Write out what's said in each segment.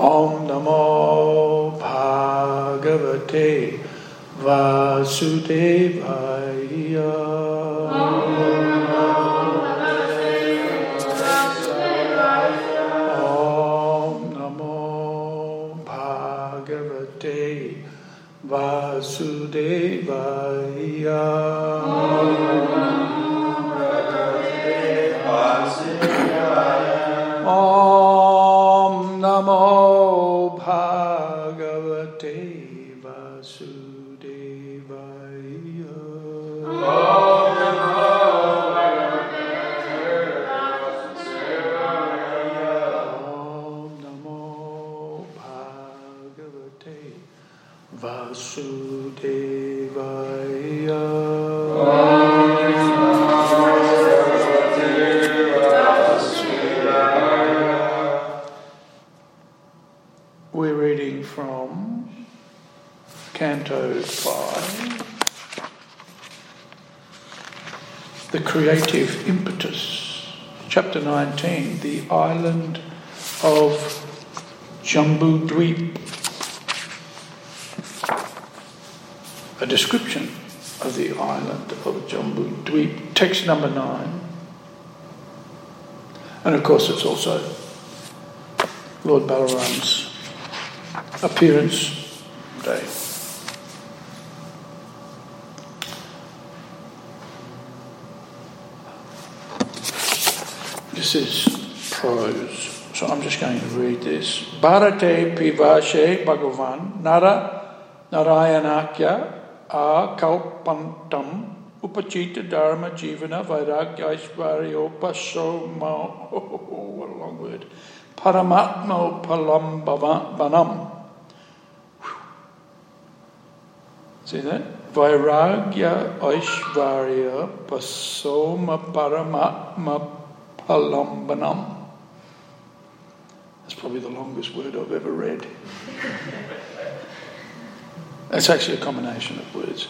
Om Namo Bhagavate Vasudevaya. Chapter 19, The Island of Jambu Dweep. A description of the island of Jambu Dweep, text number 9. And of course, it's also Lord Balaram's appearance day. This is prose, so I'm just going to read this. Bharate pivashe bhagavan nara narayanakya a kalpantam upachita dharma jivana vairagya aishvaryopaso what a long word paramatmo palambanam See that? Vairagya Aishvarya Pasoma Paramatma Palambanam. That's probably the longest word I've ever read. That's actually a combination of words.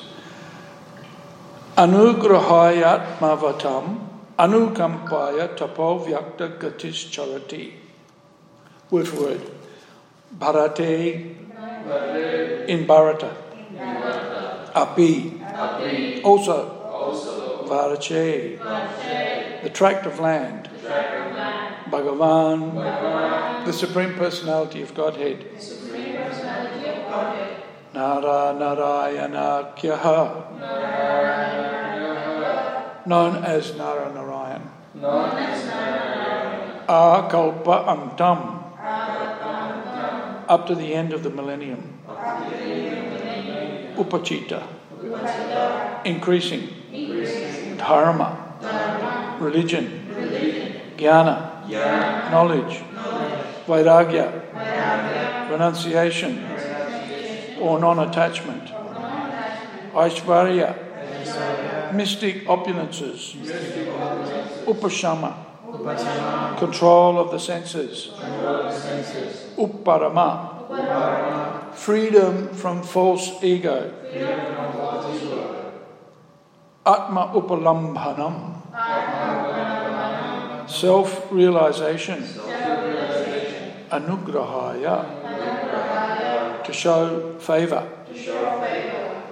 Anugrahayat Mavatam Anukampaya Tapo Vyakta Gatis Charati. Word for word. Bharate in Bharata. Api. Also. Varache. The tract of land. Bhagavan. The Supreme Personality of Godhead. Nara Narayana Kyaha. Known as Nara Narayan. Akalpa Antam. Up to the end of the millennium. Upachita. Increasing. Dharma. Religion. Jnana. Knowledge. Vairagya. Renunciation. Or non attachment. Aishvarya. Mystic opulences. Upashama. Control of the senses. Upparama. Freedom from false ego. Atma Upalambhanam. Self realization. Anugrahaya. To show favour.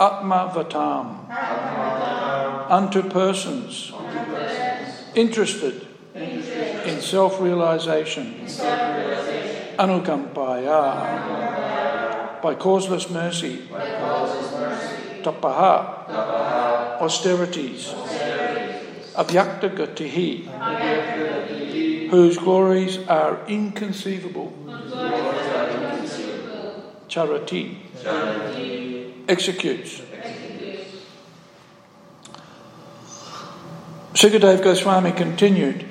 Atma Vatam. Unto persons interested in self realization. Anukampaya. By causeless mercy. Tapaha. Austerities. Avyakta Gatihi. Whose glories are inconceivable. Charati. Executes. Sukadev Goswami continued,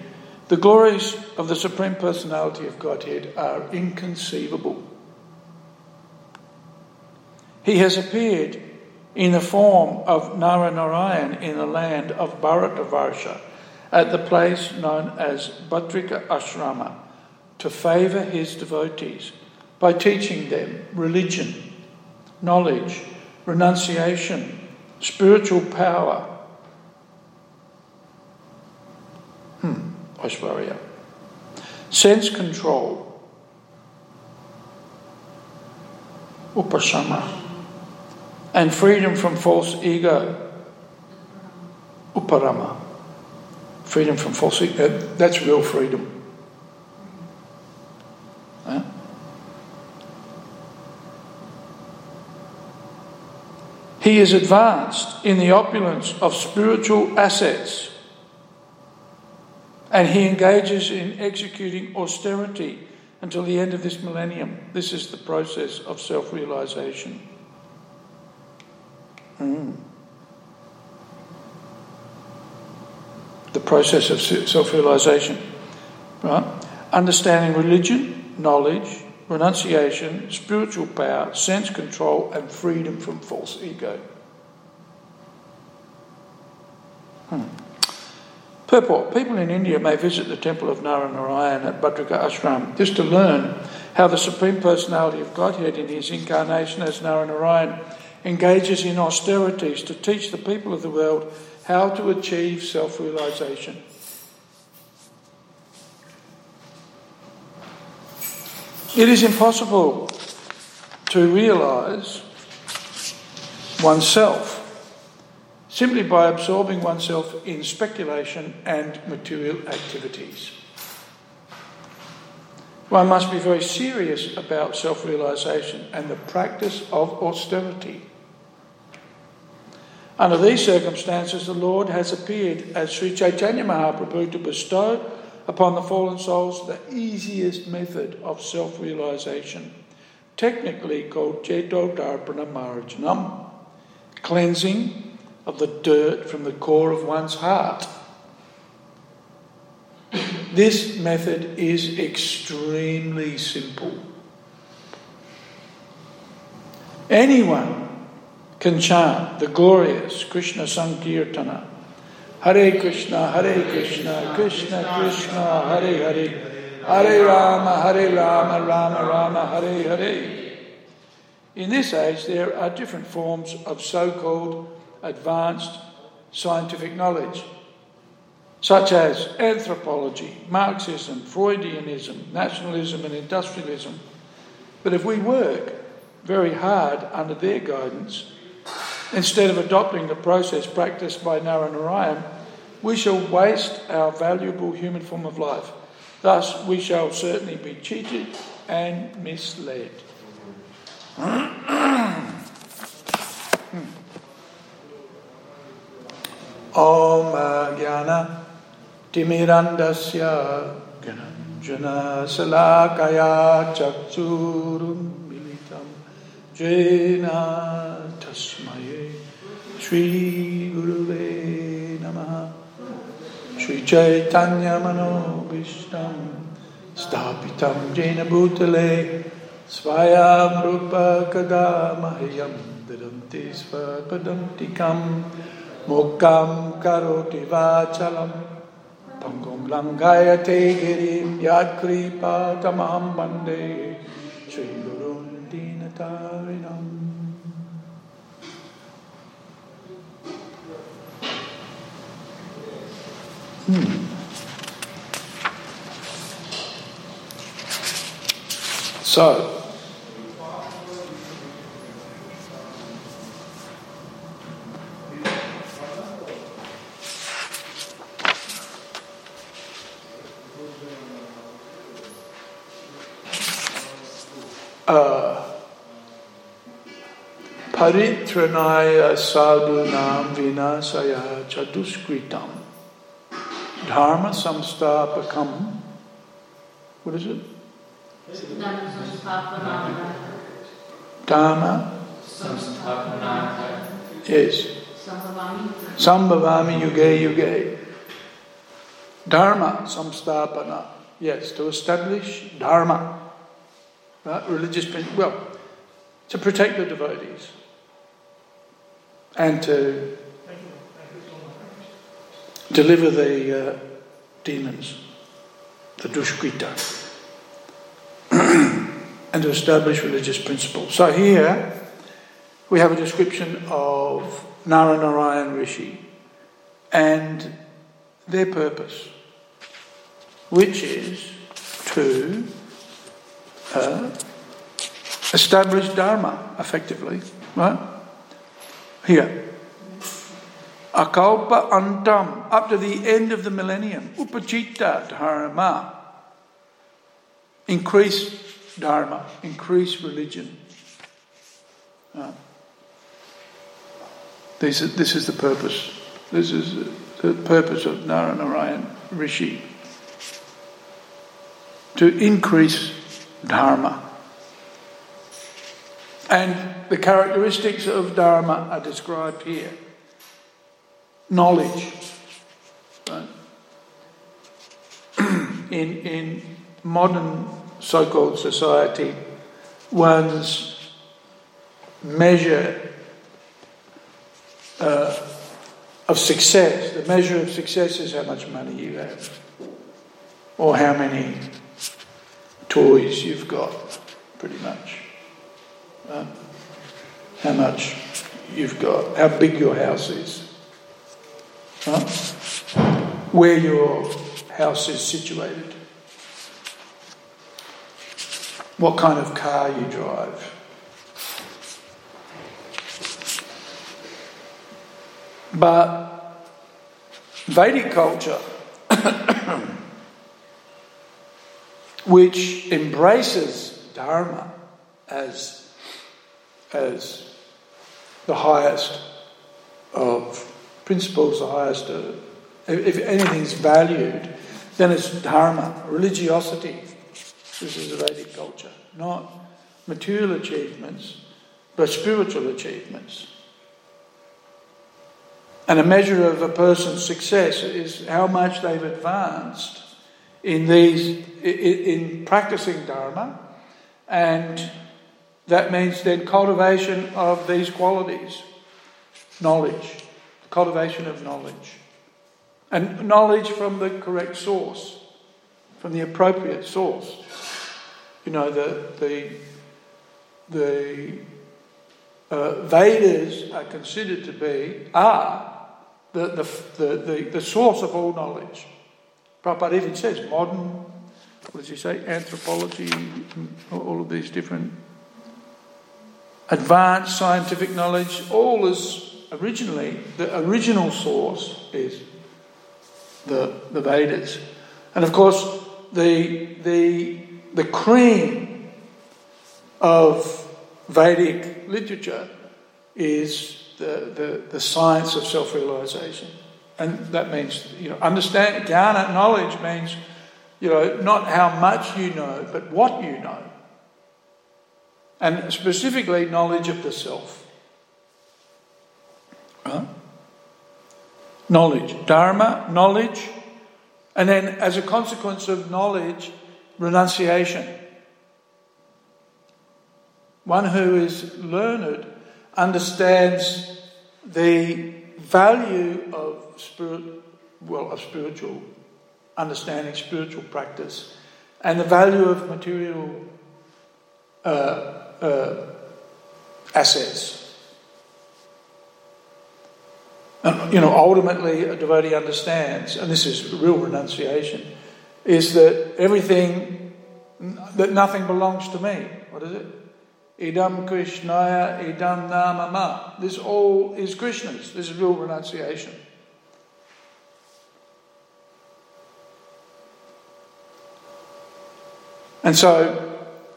the glories of the Supreme Personality of Godhead are inconceivable. He has appeared in the form of Naranarayan in the land of Bharatavarsha at the place known as Bhadrika Ashrama to favour his devotees by teaching them religion, knowledge, renunciation, spiritual power. Hmm, Aishwarya. Sense control, upashama, and freedom from false ego, uparama. Freedom from false ego, uh, that's real freedom. He is advanced in the opulence of spiritual assets and he engages in executing austerity until the end of this millennium. This is the process of self realization. Mm. The process of self realization. Right? Understanding religion, knowledge, renunciation, spiritual power, sense control, and freedom from false ego. Hmm. Purport People in India may visit the temple of Naranarayan at Bhadrika Ashram just to learn how the Supreme Personality of Godhead in his incarnation as Naranarayan engages in austerities to teach the people of the world how to achieve self realization. It is impossible to realize oneself simply by absorbing oneself in speculation and material activities. One must be very serious about self realization and the practice of austerity. Under these circumstances, the Lord has appeared as Sri Chaitanya Mahaprabhu to bestow upon the fallen souls the easiest method of self realization, technically called Cheto Darpana Marjanam, cleansing of the dirt from the core of one's heart. This method is extremely simple. Anyone can chant the glorious Krishna Sankirtana Hare Krishna, Hare Krishna, Krishna Krishna, Hare Hare, Hare Rama, Hare Rama, Rama Rama, Hare Hare. In this age, there are different forms of so called advanced scientific knowledge, such as anthropology, Marxism, Freudianism, nationalism, and industrialism. But if we work very hard under their guidance, Instead of adopting the process practiced by Naranarayan, we shall waste our valuable human form of life. Thus, we shall certainly be cheated and misled. Om Jnana Timirandasya Gananjana Salakaya Chakchurum Jena Tasmaye. Sri Guruve Namaha. Sri Chaitanya Manobishtam Stapitam Jena Bhutale. Svayam Rupa Kadamahyam Vidanti Svapadantikam Mokam Karoti Vachalam. Pangum Langayate Girim Yad Kripa Tamaham Bande. Shri Gurun Dinatarinam Hmm. So, paritranaya sadhunam vinasaya chaduskritam Dharma samstapakam. What is it? Dharma. Yes. Sambhavami yuge yuge. Dharma samstapana. Yes, to establish dharma. Religious. Well, to protect the devotees. And to deliver the uh, demons, the dushkrita, and to establish religious principles. So here we have a description of Naranarayan Rishi and their purpose, which is to uh, establish Dharma effectively, right? Here. Akalpa antam, up to the end of the millennium. Upachita dharma. Increase dharma, increase religion. Uh, this, is, this is the purpose. This is the purpose of Naranarayan Rishi. To increase dharma. And the characteristics of dharma are described here knowledge. Right? in, in modern so called society, one's measure uh, of success, the measure of success is how much money you have, or how many toys you've got, pretty much. Uh, how much you've got, how big your house is where your house is situated, what kind of car you drive. But Vedic culture, which embraces Dharma as, as the highest of principles the highest. Uh, if anything's valued, then it's dharma, religiosity. This is the Vedic culture, not material achievements, but spiritual achievements. And a measure of a person's success is how much they've advanced in these in practicing dharma, and that means then cultivation of these qualities, knowledge, cultivation of knowledge. And knowledge from the correct source, from the appropriate source. You know, the, the, the uh, Vedas are considered to be, are the, the, the, the, the source of all knowledge. Prabhupada even says modern, what does he say, anthropology, all of these different advanced scientific knowledge, all is originally, the original source is the, the Vedas. And of course, the, the, the cream of Vedic literature is the, the, the science of self realization. And that means, you know, understand, jnana, knowledge means, you know, not how much you know, but what you know. And specifically, knowledge of the self. Huh? Knowledge. Dharma, knowledge. And then, as a consequence of knowledge, renunciation. One who is learned understands the value of spirit, well, of spiritual understanding, spiritual practice, and the value of material uh, uh, assets. And, you know, ultimately, a devotee understands, and this is real renunciation, is that everything, that nothing belongs to me. What is it? Idam Krishnaya, idam namama. This all is Krishna's. This is real renunciation. And so,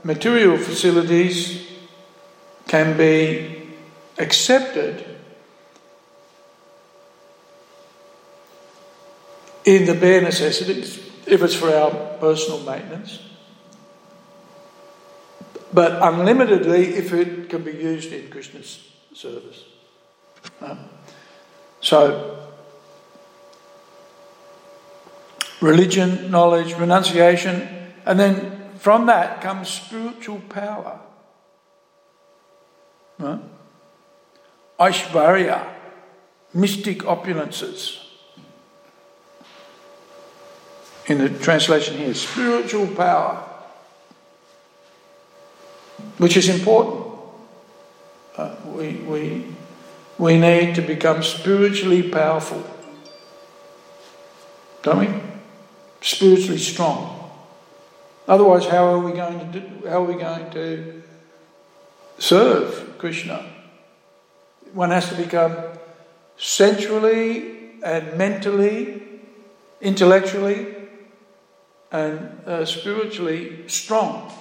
material facilities can be accepted in the bare necessities, if it's for our personal maintenance, but unlimitedly if it can be used in Krishna's service. Um, so, religion, knowledge, renunciation, and then from that comes spiritual power. Right? Aishvarya, mystic opulences in the translation here spiritual power, which is important. Uh, we, we, we need to become spiritually powerful, don't we? Spiritually strong. Otherwise, how are we going to do, how are we going to serve Krishna, one has to become sensually and mentally, intellectually, and uh, spiritually strong.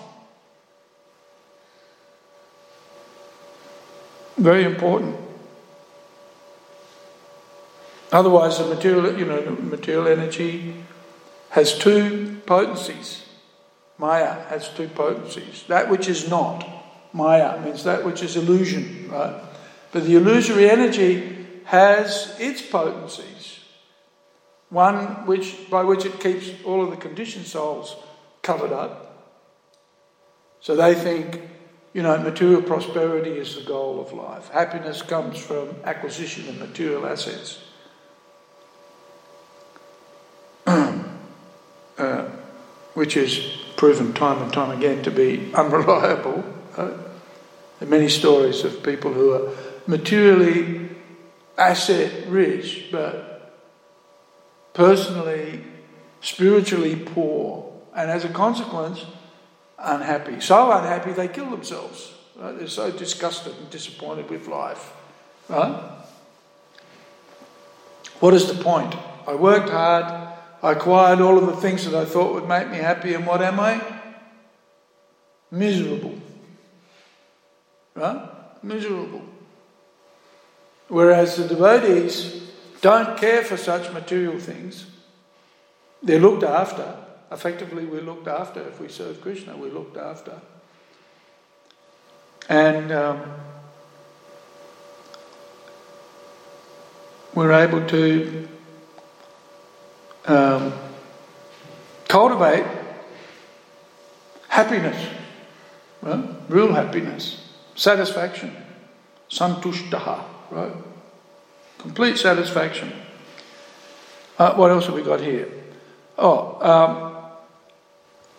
Very important. Otherwise, the material, you know, material energy has two potencies. Maya has two potencies. That which is not. Maya means that which is illusion, right? But the illusory energy has its potencies. One which by which it keeps all of the conditioned souls covered up. So they think, you know, material prosperity is the goal of life. Happiness comes from acquisition of material assets. uh, which is proven time and time again to be unreliable. Uh, there are many stories of people who are materially asset rich, but personally, spiritually poor, and as a consequence, unhappy. So unhappy they kill themselves. Right? They're so disgusted and disappointed with life. Right? What is the point? I worked hard, I acquired all of the things that I thought would make me happy, and what am I? Miserable. Right? Miserable. Whereas the devotees don't care for such material things. They're looked after. Effectively, we're looked after. If we serve Krishna, we're looked after. And um, we're able to um, cultivate happiness, right? real happiness, satisfaction, santushtaha, right? Complete satisfaction. Uh, what else have we got here? Oh, um,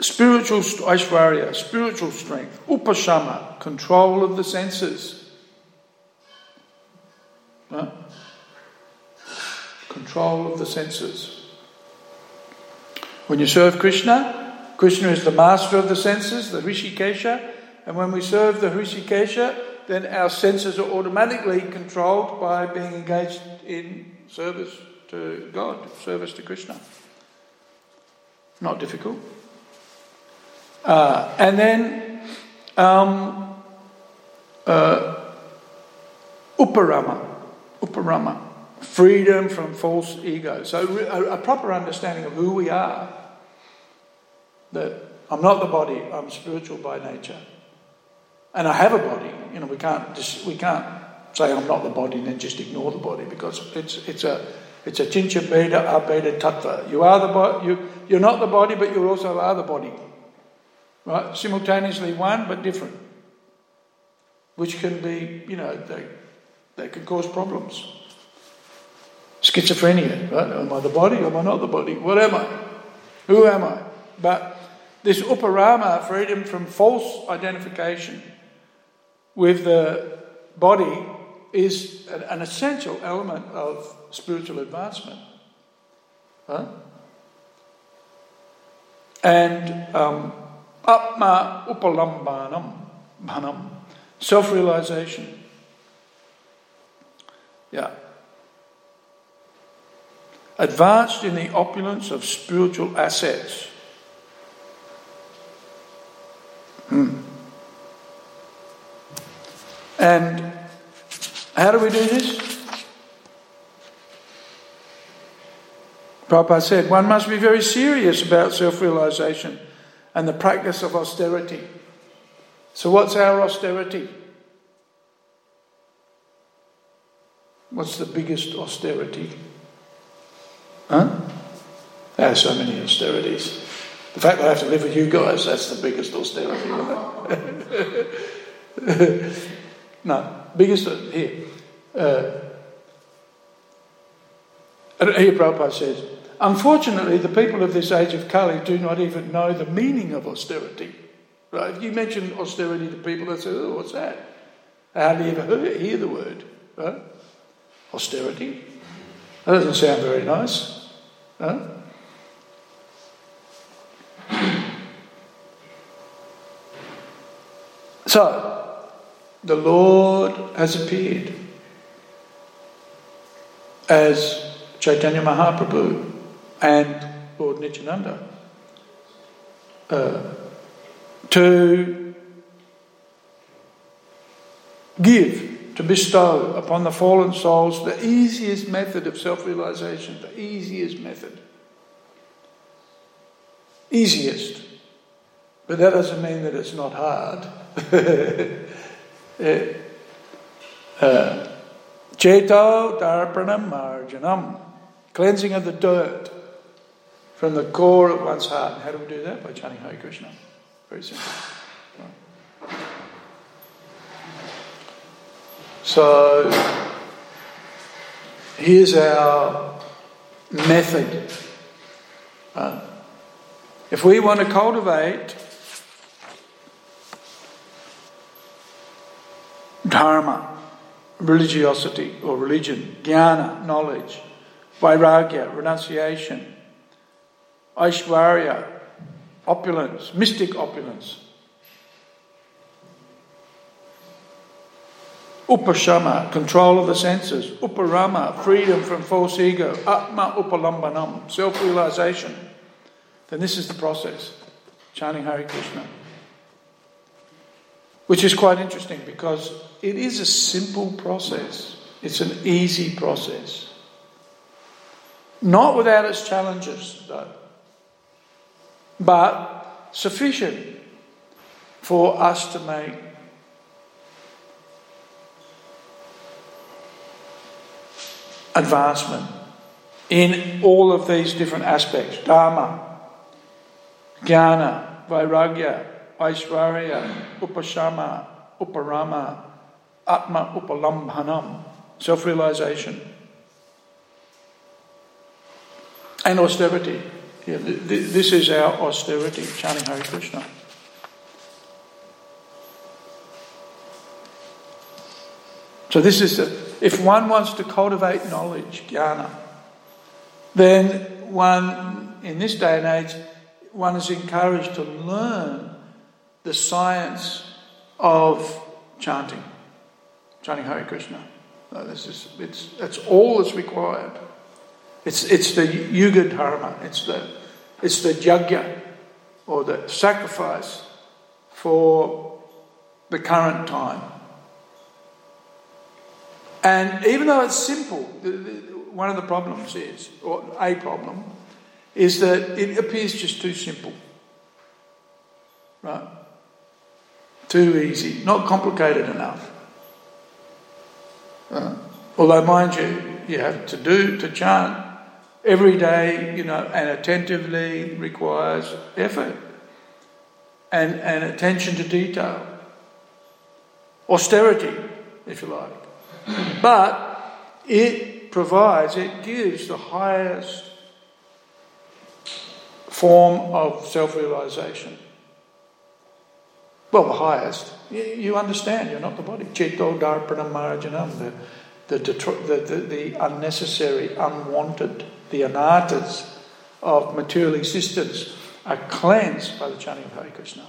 spiritual st- aishwarya, spiritual strength, upashama, control of the senses. Right? Control of the senses. When you serve Krishna, Krishna is the master of the senses, the Hrishikesha, and when we serve the Hrishikesha, then our senses are automatically controlled by being engaged in service to God, service to Krishna. Not difficult. Uh, and then um, uh, uparama, uparama, freedom from false ego. So a, a proper understanding of who we are that I'm not the body, I'm spiritual by nature. And I have a body. You know, we can't just, we can't say I'm not the body and then just ignore the body because it's it's a it's a achintya bheda abheda tattva. You are the body. You you're not the body, but you also are the body. Right, simultaneously one but different, which can be you know they they can cause problems. Schizophrenia, right? Am I the body? Am I not the body? What am I? Who am I? But this uparama, freedom from false identification with the body, is an, essential element of spiritual advancement. Huh? And um, atma upalambanam, banam, self realization. Yeah. Advanced in the opulence of spiritual assets Hmm. And how do we do this? Prabhupada said one must be very serious about self realization and the practice of austerity. So, what's our austerity? What's the biggest austerity? Huh? There are so many austerities. The fact that I have to live with you guys, that's the biggest austerity. no, biggest, here. Uh, here Prabhupada says, unfortunately, the people of this age of Kali do not even know the meaning of austerity. Right? If you mention austerity to people, they say, oh, what's that? I hardly ever heard, hear the word. Right? Austerity? That doesn't sound very nice. Right? So, the Lord has appeared as Chaitanya Mahaprabhu and Lord Nityananda uh, to give, to bestow upon the fallen souls the easiest method of self realization, the easiest method. Easiest. But that doesn't mean that it's not hard. Cheto Darpanam Marjanam. Cleansing of the dirt from the core of one's heart. And how do we do that? By chanting Hare Krishna. Very simple. So, here's our method. Uh, if we want to cultivate dharma, religiosity or religion, jnana, knowledge, vairagya, renunciation, aishwarya, opulence, mystic opulence, upashama, control of the senses, uparama, freedom from false ego, atma upalambanam, self realization, then this is the process chanting Hare Krishna. Which is quite interesting because it is a simple process, it's an easy process. Not without its challenges, though, but sufficient for us to make advancement in all of these different aspects. Dharma, Jnana, Vairagya, Aishwarya, Upashama, Uparama, Atma Upalambhanam, self realization. And austerity. Yeah, this is our austerity, chanting Hare Krishna. So, this is if one wants to cultivate knowledge, jnana, then one, in this day and age, one is encouraged to learn the science of chanting, chanting Hare Krishna. No, this is, it's, that's all that's required. It's, it's the yuga dharma, it's the, it's the yajna, or the sacrifice for the current time. And even though it's simple, one of the problems is, or a problem, is that it appears just too simple. Right? Too easy, not complicated enough. Uh, although, mind you, you have to do, to chant every day, you know, and attentively requires effort and, and attention to detail. Austerity, if you like. But it provides, it gives the highest form of self realization. Well, the highest. You, you, understand, you're not the body. Chito darpanam marjanam, the, the, the, the, unnecessary, unwanted, the anarthas of material existence are cleansed by the chanting of Hare Krishna.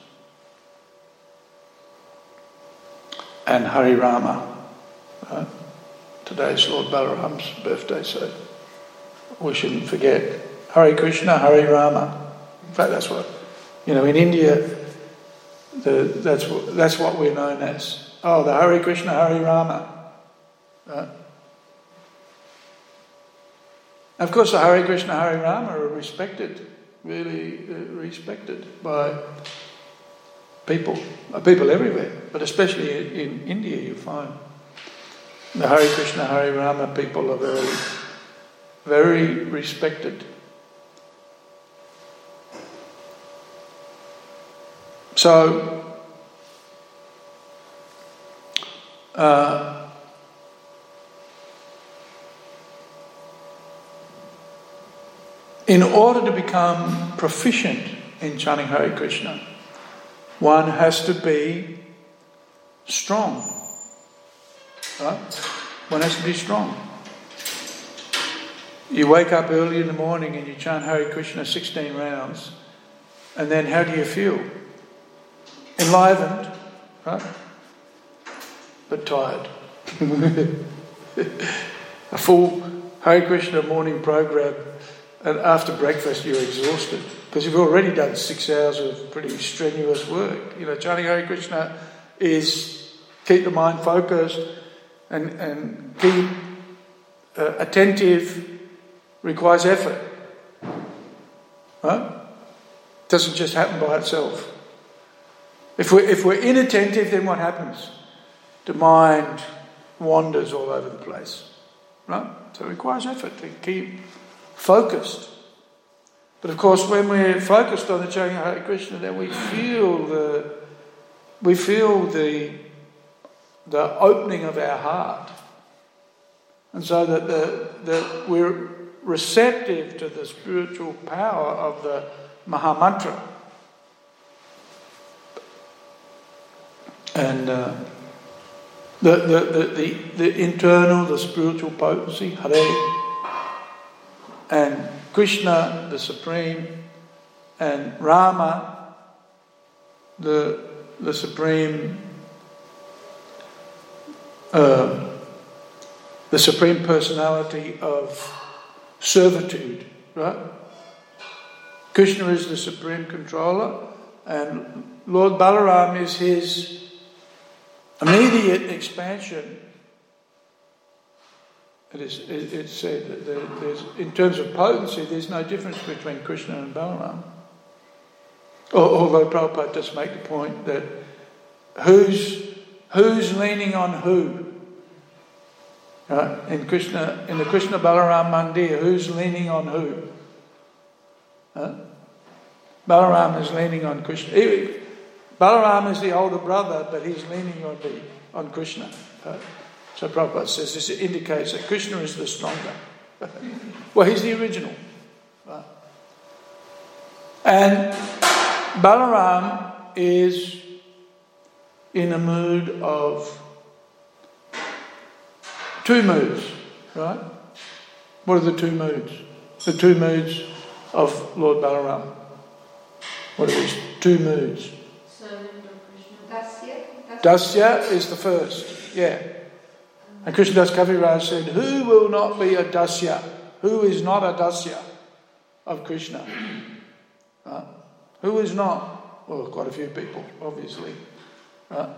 And Hari Rama. Right? Today's Lord Balaram's birthday, so we shouldn't forget. Hare Krishna, Hari Rama. In fact, that's what, you know, in India, the, that's, that's what we're known as. Oh, the Hare Krishna, Hare Rama. Of course, the Hare Krishna, Hare Rama are respected, really uh, respected by people, people everywhere, but especially in, in India, you find the Hare Krishna, Hare Rama people are very, very respected. So, uh, in order to become proficient in chanting Hare Krishna, one has to be strong. Right? One has to be strong. You wake up early in the morning and you chant Hare Krishna 16 rounds, and then how do you feel? Enlivened, right? but tired. a full Hare Krishna morning program, and after breakfast you're exhausted because you've already done six hours of pretty strenuous work. You know, chanting Hare Krishna is keep the mind focused and, and keep uh, attentive requires effort. Right? Doesn't just happen by itself. If we're, if we're inattentive, then what happens? The mind wanders all over the place. Right? So it requires effort to keep focused. But of course, when we're focused on the chanting Hare Krishna, then we feel the we feel the the opening of our heart, and so that the that we're receptive to the spiritual power of the Mahamantra. And uh, the, the, the, the, the internal, the spiritual potency, Hare, and Krishna, the Supreme, and Rama, the, the Supreme, uh, the Supreme Personality of servitude, right? Krishna is the supreme controller, and Lord Balaram is his immediate expansion. It is, it's said that there's, in terms of potency, there's no difference between Krishna and Balaram. Although Prabhupada does make the point that who's, who's leaning on who? In Krishna, in the Krishna Balaram Mandir, who's leaning on who? Balaram is leaning on Krishna. Balaram is the older brother, but he's leaning on the on Krishna. Uh, so Prabhupada says this indicates that Krishna is the stronger. well, he's the original. Uh, and Balaram is in a mood of two moods, right? What are the two moods? The two moods of Lord Balaram. What are these two moods? Dasya is the first, yeah. And Krishnadas Kaviraj said, Who will not be a Dasya? Who is not a Dasya of Krishna? Uh, who is not? Well, quite a few people, obviously. Uh,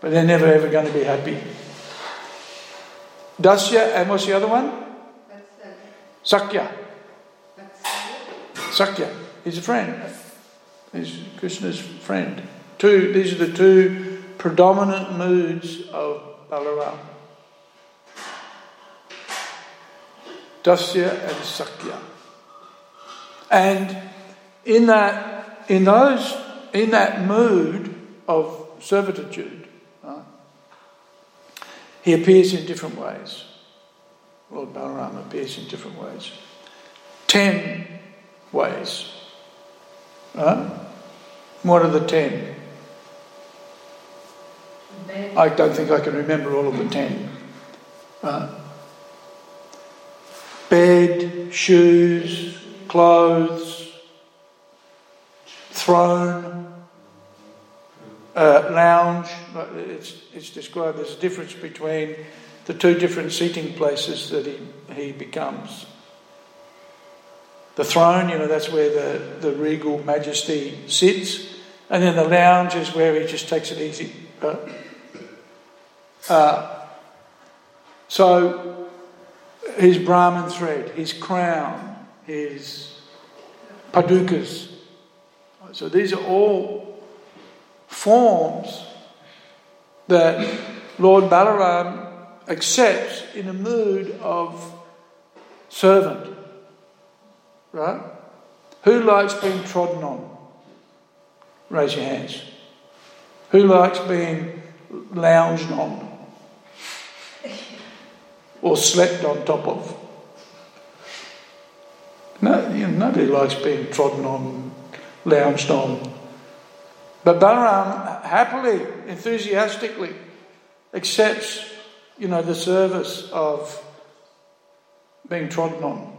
but they're never ever going to be happy. Dasya, and what's the other one? Sakhya. Sakhya. He's a friend. He's Krishna's friend. Two, these are the two predominant moods of Balaram. Dasya and Sakhya. And in that, in those, in that mood of servitude, right, he appears in different ways. Lord Balaram appears in different ways. Ten ways. Right? What are the ten? I don't think I can remember all of the ten. Bed, shoes, clothes, throne, uh, lounge. It's, it's described as a difference between the two different seating places that he, he becomes. The throne, you know, that's where the, the regal majesty sits. And then the lounge is where he just takes it easy. Uh, so his Brahman thread, his crown, his padukas. So these are all forms that Lord Balaram accepts in a mood of servant. Right? Who likes being trodden on? Raise your hands. Who likes being lounged on? Or slept on top of? No, you know, nobody likes being trodden on, lounged on. But Balaram happily, enthusiastically accepts, you know, the service of being trodden on.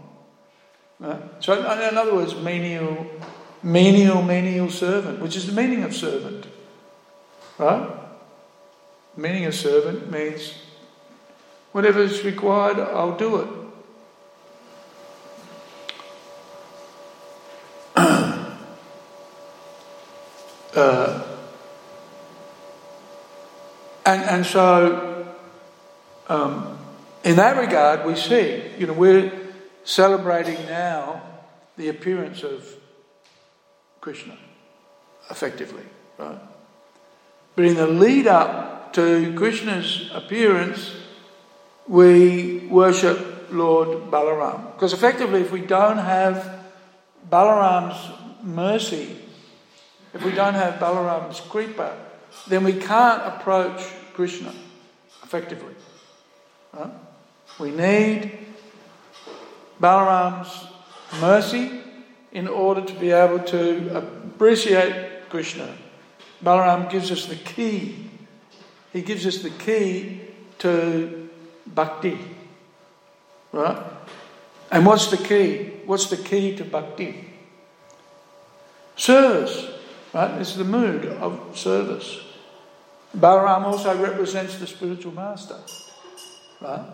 Right? So, in other words, menial, menial, menial servant, which is the meaning of servant. Right? meaning of servant means whatever is required, I'll do it. uh, and, and so, um, in that regard, we see, you know, we're celebrating now the appearance of Krishna, effectively, right? But in the lead up to Krishna's appearance, we worship Lord Balaram. Because effectively, if we don't have Balaram's mercy, if we don't have Balaram's kripa, then we can't approach Krishna effectively. Right? We need Balaram's mercy in order to be able to appreciate Krishna. Balaram gives us the key. He gives us the key to bhakti. Right? And what's the key? What's the key to bhakti? Service. Right? It's the mood of service. Balaram also represents the spiritual master. Right?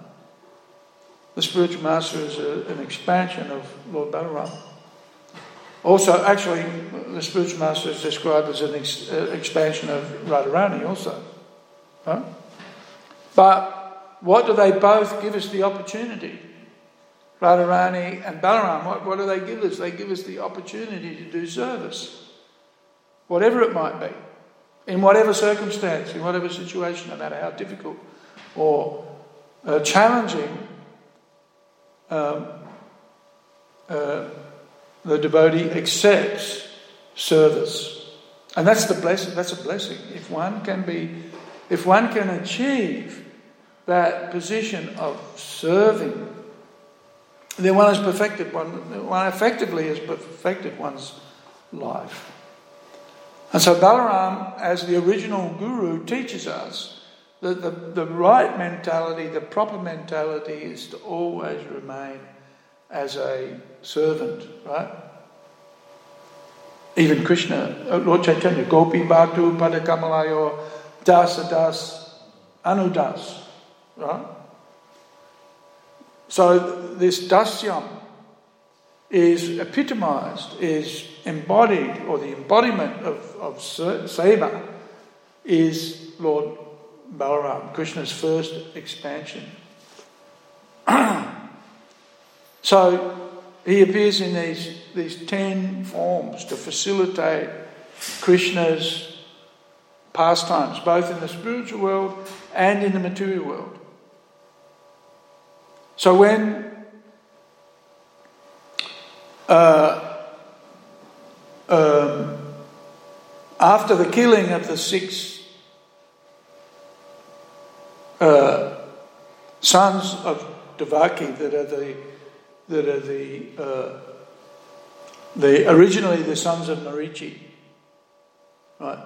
The spiritual master is a, an expansion of Lord Balaram. Also, actually, the spiritual master is described as an ex, uh, expansion of Radharani also. Right? But what do they both give us the opportunity? Radharani and Balaram, what, what do they give us? They give us the opportunity to do service, whatever it might be in whatever circumstance, in whatever situation, no matter how difficult or uh, challenging, um, uh, the devotee accepts service. And that's the blessing, that's a blessing. If one can be, if one can achieve that position of serving, then one has perfected one, one effectively has perfected one's life. And so Balaram, as the original guru, teaches us that the, the right mentality, the proper mentality, is to always remain as a servant, right? Even Krishna, uh, Lord Chaitanya, Gopi Bhatu Padakamalayo Dasa Das Anudas, right? So this dasyam is epitomized, is embodied, or the embodiment of, of seva is Lord Balaram, Krishna's first expansion. so he appears in these, these ten forms to facilitate Krishna's pastimes, both in the spiritual world and in the material world. So when uh, um, after the killing of the six uh, sons of Devaki that are the that are the uh, the originally the sons of Marichi, right?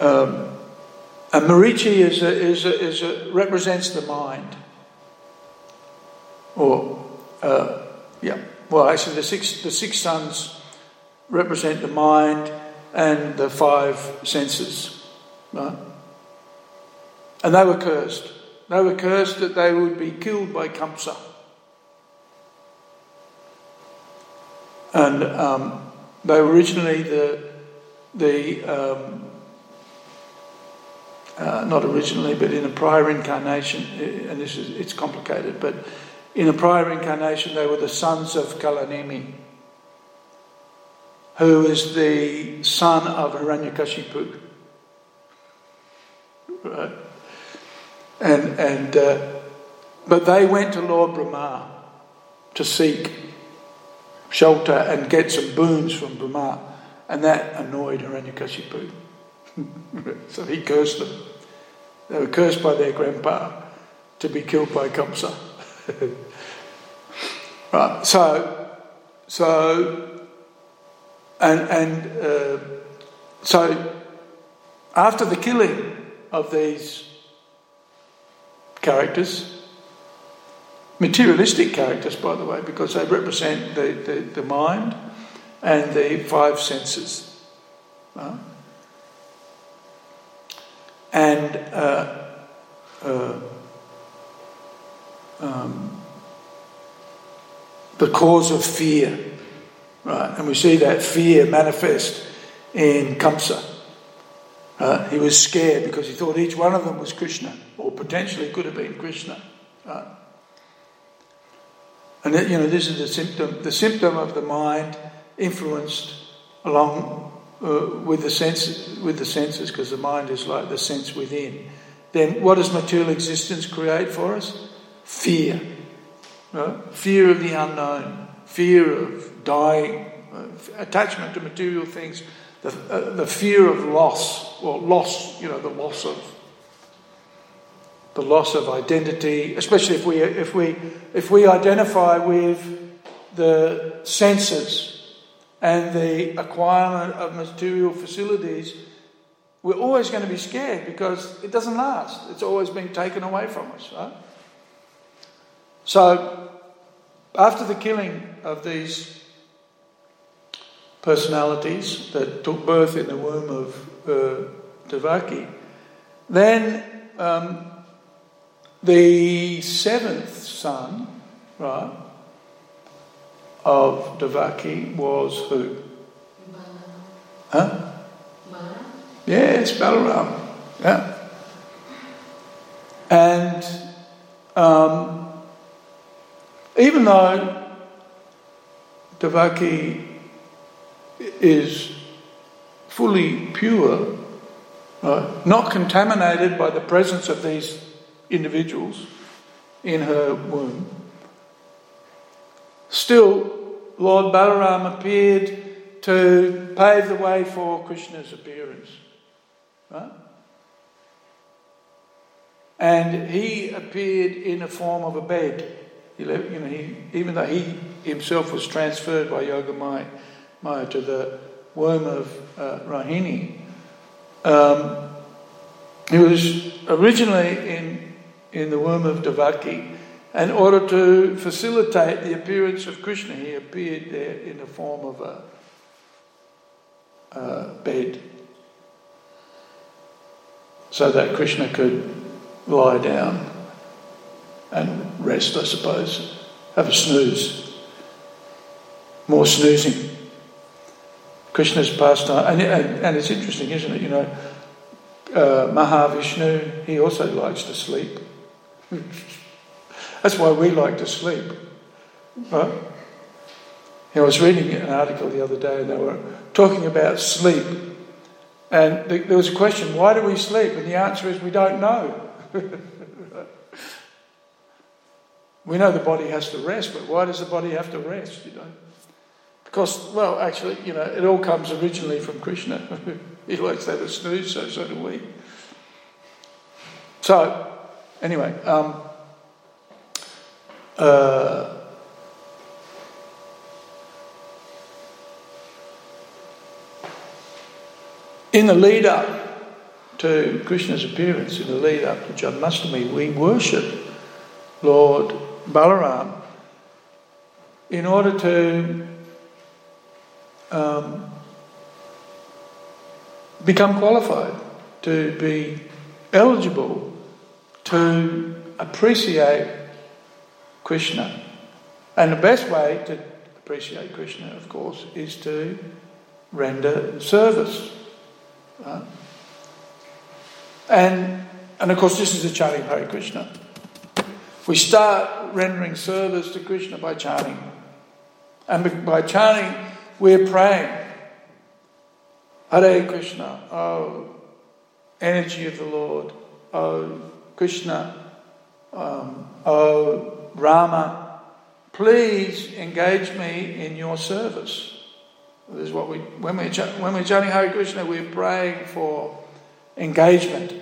Um, and Marichi is a, is a, is a, represents the mind, or uh, yeah. Well, actually, the six, the six sons represent the mind and the five senses. Right? And they were cursed. They were cursed that they would be killed by Kamsa. And um, they were originally the, the um, uh, not originally, but in a prior incarnation, and this is it's complicated, but in a prior incarnation, they were the sons of Kalanemi, who is the son of Hiranyakashipu. Right? And, and, uh, but they went to Lord Brahma to seek shelter and get some boons from Brahma, and that annoyed Hiranyakashipu. so he cursed them. They were cursed by their grandpa to be killed by Kamsa. right, so, so, and, and uh, so after the killing of these characters, materialistic characters, by the way, because they represent the, the, the mind and the five senses. Right? And uh, uh, um, the cause of fear. Right? And we see that fear manifest in Kamsa. Uh, he was scared because he thought each one of them was Krishna, or potentially could have been Krishna. Right? And you know, this is the symptom, the symptom of the mind influenced along uh, with the sense, with the senses, because the mind is like the sense within. Then, what does material existence create for us? Fear, right? fear of the unknown, fear of dying, uh, attachment to material things, the, uh, the fear of loss, or loss, you know, the loss of the loss of identity, especially if we if we if we identify with the senses and the acquirement of material facilities, we're always going to be scared because it doesn't last. It's always been taken away from us, right? So, after the killing of these personalities that took birth in the womb of uh, Devaki, then um, the seventh son, right, of Devaki was who? Balaram. Huh? Yes, Balaram. Yeah. And um, even though Devaki is fully pure, right, not contaminated by the presence of these individuals in her womb. Still, Lord Balaram appeared to pave the way for Krishna's appearance. Right? And he appeared in the form of a bed. He, you know, he, even though he himself was transferred by Yoga Maya, to the womb of uh, Rohini, um, he was originally in in the womb of Devaki. In order to facilitate the appearance of Krishna, he appeared there in the form of a, a bed so that Krishna could lie down and rest, I suppose, have a snooze. More snoozing. Krishna's pastime, and, and, and it's interesting, isn't it? You know, uh, Mahavishnu, he also likes to sleep. That's why we like to sleep. Right? I was reading an article the other day and they were talking about sleep. And there was a question, why do we sleep? And the answer is we don't know. we know the body has to rest, but why does the body have to rest, you know? Because, well, actually, you know, it all comes originally from Krishna. he likes to have a snooze, so so do we. So, Anyway, um, uh, in the lead up to Krishna's appearance, in the lead up to Janmashtami, we worship Lord Balaram in order to um, become qualified, to be eligible to appreciate Krishna. And the best way to appreciate Krishna, of course, is to render service. Right? And, and of course, this is the chanting Hare Krishna. We start rendering service to Krishna by chanting. And by chanting, we're praying. Hare Krishna, oh, energy of the Lord, oh, Krishna, um, oh Rama, please engage me in your service. This is what we, when we're, when we're chanting Hare Krishna, we're praying for engagement.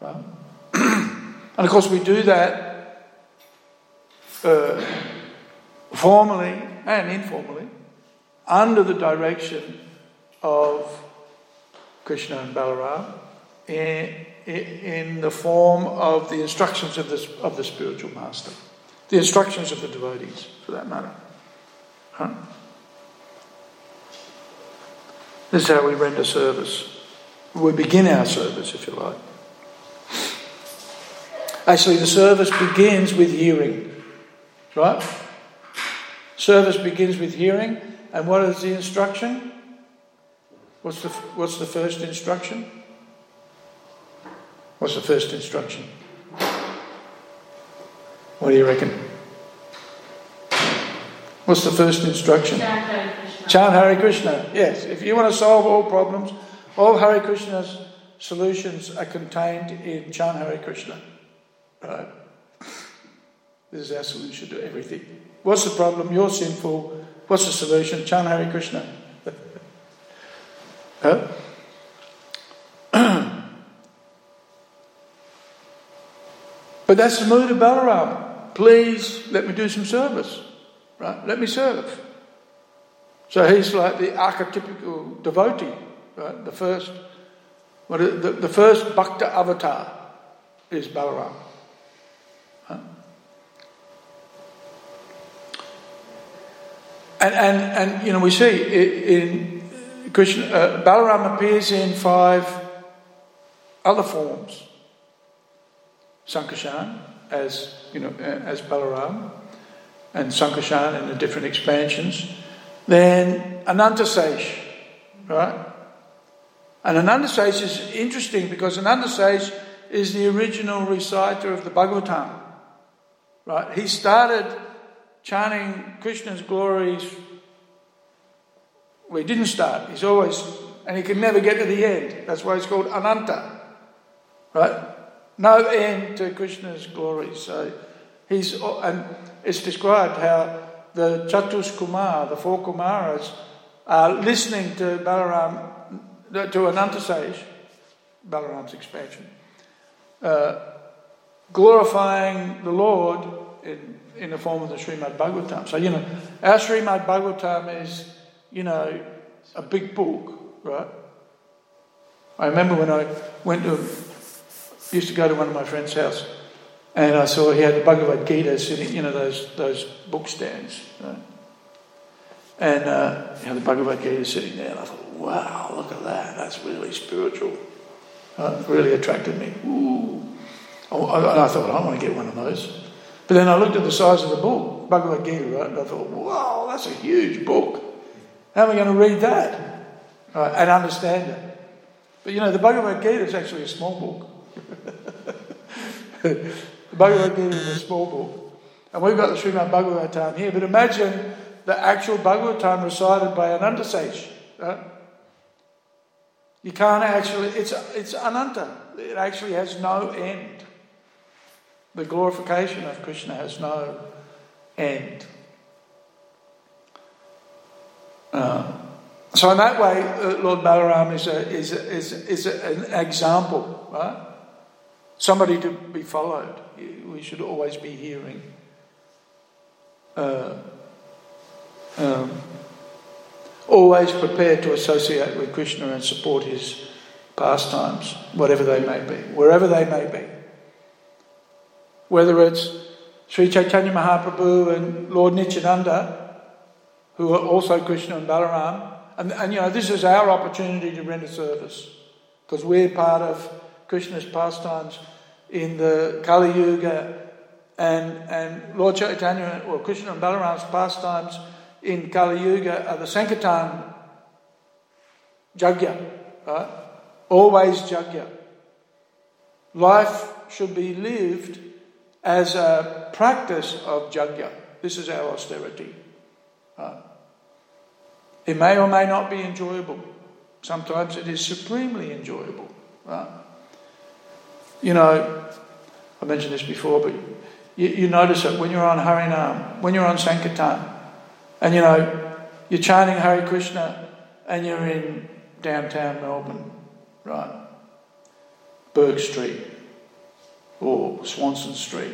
Right? and of course, we do that uh, formally and informally under the direction of Krishna and Balaram the form of the instructions of, this, of the spiritual master, the instructions of the devotees, for that matter. Huh? This is how we render service. we begin our service, if you like. Actually, the service begins with hearing, right? Service begins with hearing, and what is the instruction? What's the, what's the first instruction? What's the first instruction? What do you reckon? What's the first instruction? Chant Hare Krishna. Chant Hare Krishna. Yes, if you want to solve all problems, all Hare Krishna's solutions are contained in Chant Hare Krishna. Right? This is our solution to everything. What's the problem? You're sinful. What's the solution? Chant Hare Krishna. huh? But that's the mood of Balaram. Please let me do some service. Right? Let me serve. So he's like the archetypical devotee, right? The first, what is, the, the first Bhakta avatar is Balaram. And, and, and, you know, we see in Krishna, uh, Balaram appears in five other forms. Sankarshan as, you know, as Balaram, and Sankarshan in the different expansions. Then Anantasesh, right? And Anantasesh is interesting because Anantasesh is the original reciter of the Bhagavatam, right? He started chanting Krishna's glories. Well, he didn't start. He's always, and he can never get to the end. That's why it's called Ananta, right? No end to Krishna's glories. So he's, and it's described how the Chatus Kumar, the four Kumaras, are listening to Balaram, to Anantasesh, Balaram's expansion, uh, glorifying the Lord in, in the form of the Srimad Bhagavatam. So, you know, our Srimad Bhagavatam is, you know, a big book, right? I remember when I went to, used to go to one of my friend's house and I saw he had the Bhagavad Gita sitting, you know, those, those book stands. Right? And uh, he had the Bhagavad Gita sitting there, and I thought, wow, look at that. That's really spiritual. Uh, really attracted me. Ooh. Oh, and I thought, I want to get one of those. But then I looked at the size of the book, Bhagavad Gita, right? And I thought, wow, that's a huge book. How am I going to read that right, and understand it? But you know, the Bhagavad Gita is actually a small book. The Bhagavad Gita is a small book. And we've got the Srimad Bhagavatam here. But imagine the actual Bhagavatam recited by Anantasesh. Right? You can't actually, it's, it's Ananta. It actually has no end. The glorification of Krishna has no end. Uh, so in that way, uh, Lord Balaram is, a, is, a, is, is a, an example, right? Somebody to be followed. We should always be hearing. Uh, um, always prepared to associate with Krishna and support his pastimes, whatever they may be, wherever they may be. Whether it's Sri Chaitanya Mahaprabhu and Lord Nityananda, who are also Krishna and Balaram, and, and you know, this is our opportunity to render service because we're part of Krishna's pastimes in the Kali Yuga and, and Lord Chaitanya or Krishna and Balaram's pastimes in Kali Yuga are the Sankirtan Jagya, right? Always Jagya. Life should be lived as a practice of Jagya. This is our austerity. Right? It may or may not be enjoyable. Sometimes it is supremely enjoyable. Right? You know, I mentioned this before, but you, you notice it when you're on Harinam, when you're on Sankirtan, and you know, you're chanting Hare Krishna and you're in downtown Melbourne, right? Bourke Street or Swanston Street.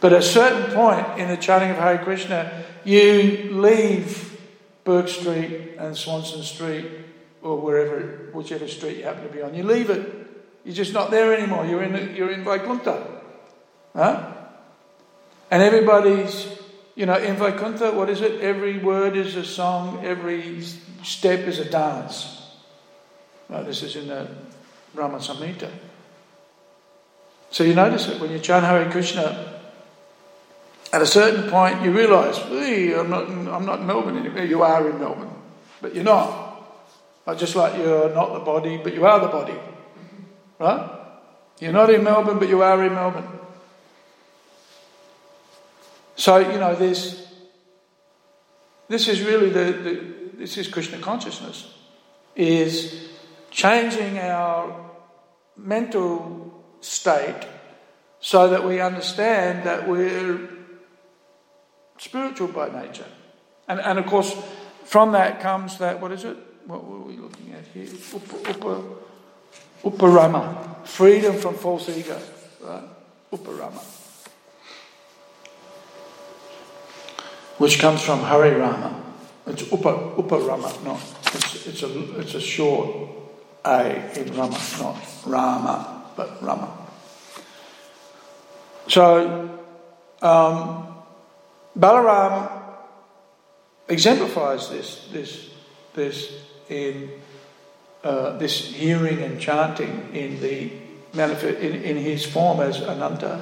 But at a certain point in the chanting of Hare Krishna, you leave Bourke Street and Swanston Street or wherever, whichever street you happen to be on. You leave it you're just not there anymore. You're in, you're in Vaikuntha. Huh? And everybody's, you know, in Vaikuntha, what is it? Every word is a song, every step is a dance. This is in the Brahma Samhita. So you notice it when you chant Hare Krishna. At a certain point, you realise, I'm not, I'm not in Melbourne anymore. You are in Melbourne, but you're not. Just like you're not the body, but you are the body. Right? You're not in Melbourne, but you are in Melbourne. So, you know, there's, this is really the, the this is Krishna consciousness, is changing our mental state so that we understand that we're spiritual by nature. And, and of course, from that comes that, what is it? What were we looking at here? Upa, uparama, freedom from false ego. Right? Uparama. Which comes from Hari Rama. It's Upa, Uparama, not. It's, it's, a, it's a short A in Rama, not Rama, but Rama. So, um, Balaram exemplifies this, this, this in uh, this hearing and chanting in the manifest in, in his form as Ananta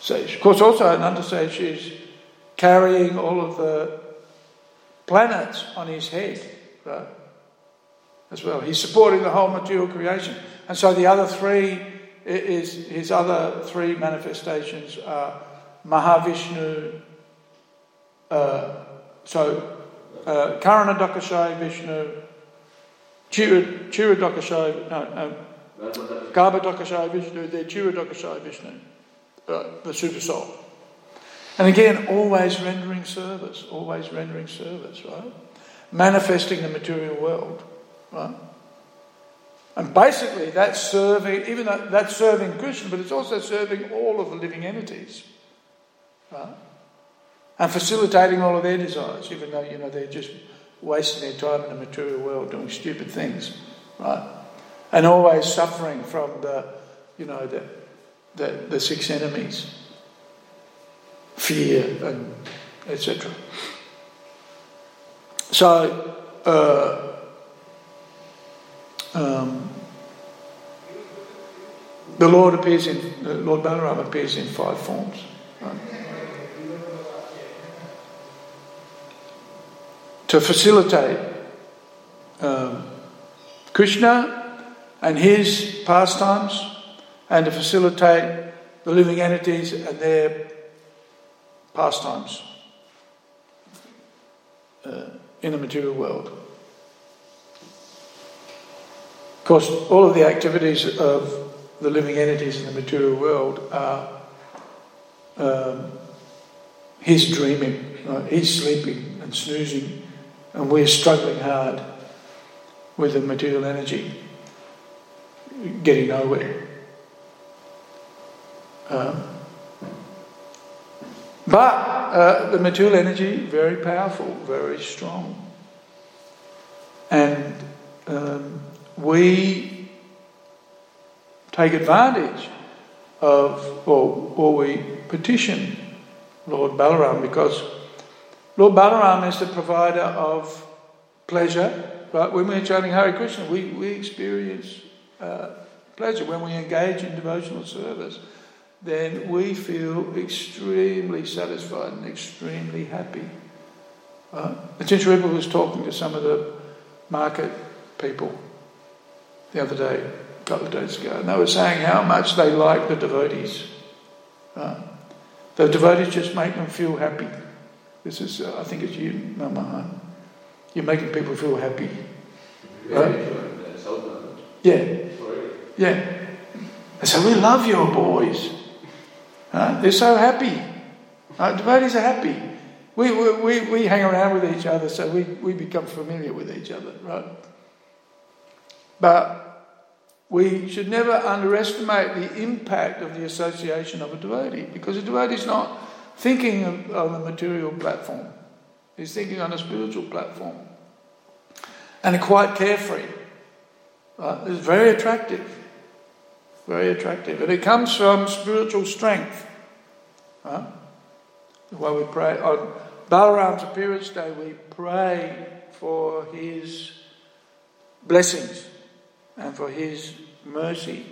sage. Of course, also Anantasesh is carrying all of the planets on his head, right? As well, he's supporting the whole material creation, and so the other three is his other three manifestations are Mahavishnu. Uh, so uh, Karanodakashayi Vishnu, Chira, Chira no, Garbhodakashayi Vishnu, they're Chira Vishnu, uh, the super soul. And again, always rendering service, always rendering service, right? Manifesting the material world, right? And basically, that's serving, even though that's serving Krishna, but it's also serving all of the living entities, right? and facilitating all of their desires, even though you know they're just wasting their time in the material world doing stupid things, right? And always suffering from the, you know, the the, the six enemies, fear and etc. So. Uh, um, the Lord appears in Lord Balaram appears in five forms. Right? To facilitate um, Krishna and his pastimes and to facilitate the living entities and their pastimes uh, in the material world. Of course, all of the activities of the living entities in the material world are um, he's dreaming, right? he's sleeping and snoozing and we're struggling hard with the material energy, getting nowhere. Um, but uh, the material energy, very powerful, very strong. And um, we take advantage of, or, or we petition Lord Balaram because Lord Balaram is the provider of pleasure. Right? When we're chanting Hare Krishna, we, we experience uh, pleasure. When we engage in devotional service, then we feel extremely satisfied and extremely happy. Right? Ajahn Ripa was talking to some of the market people the other day, a couple of days ago, and they were saying how much they like the devotees. Right? The devotees just make them feel happy. This is, uh, I think it's you, Mama. You're making people feel happy. Right? Yeah. Yeah. And so we love your boys. Uh, they're so happy. Uh, devotees are happy. We, we, we, we hang around with each other, so we, we become familiar with each other, right? But we should never underestimate the impact of the association of a devotee, because a devotee is not thinking on a material platform. He's thinking on a spiritual platform. And quite carefree. Right? It's very attractive. Very attractive. And it comes from spiritual strength. Right? The way we pray. On Balaram's appearance day, we pray for his blessings and for His mercy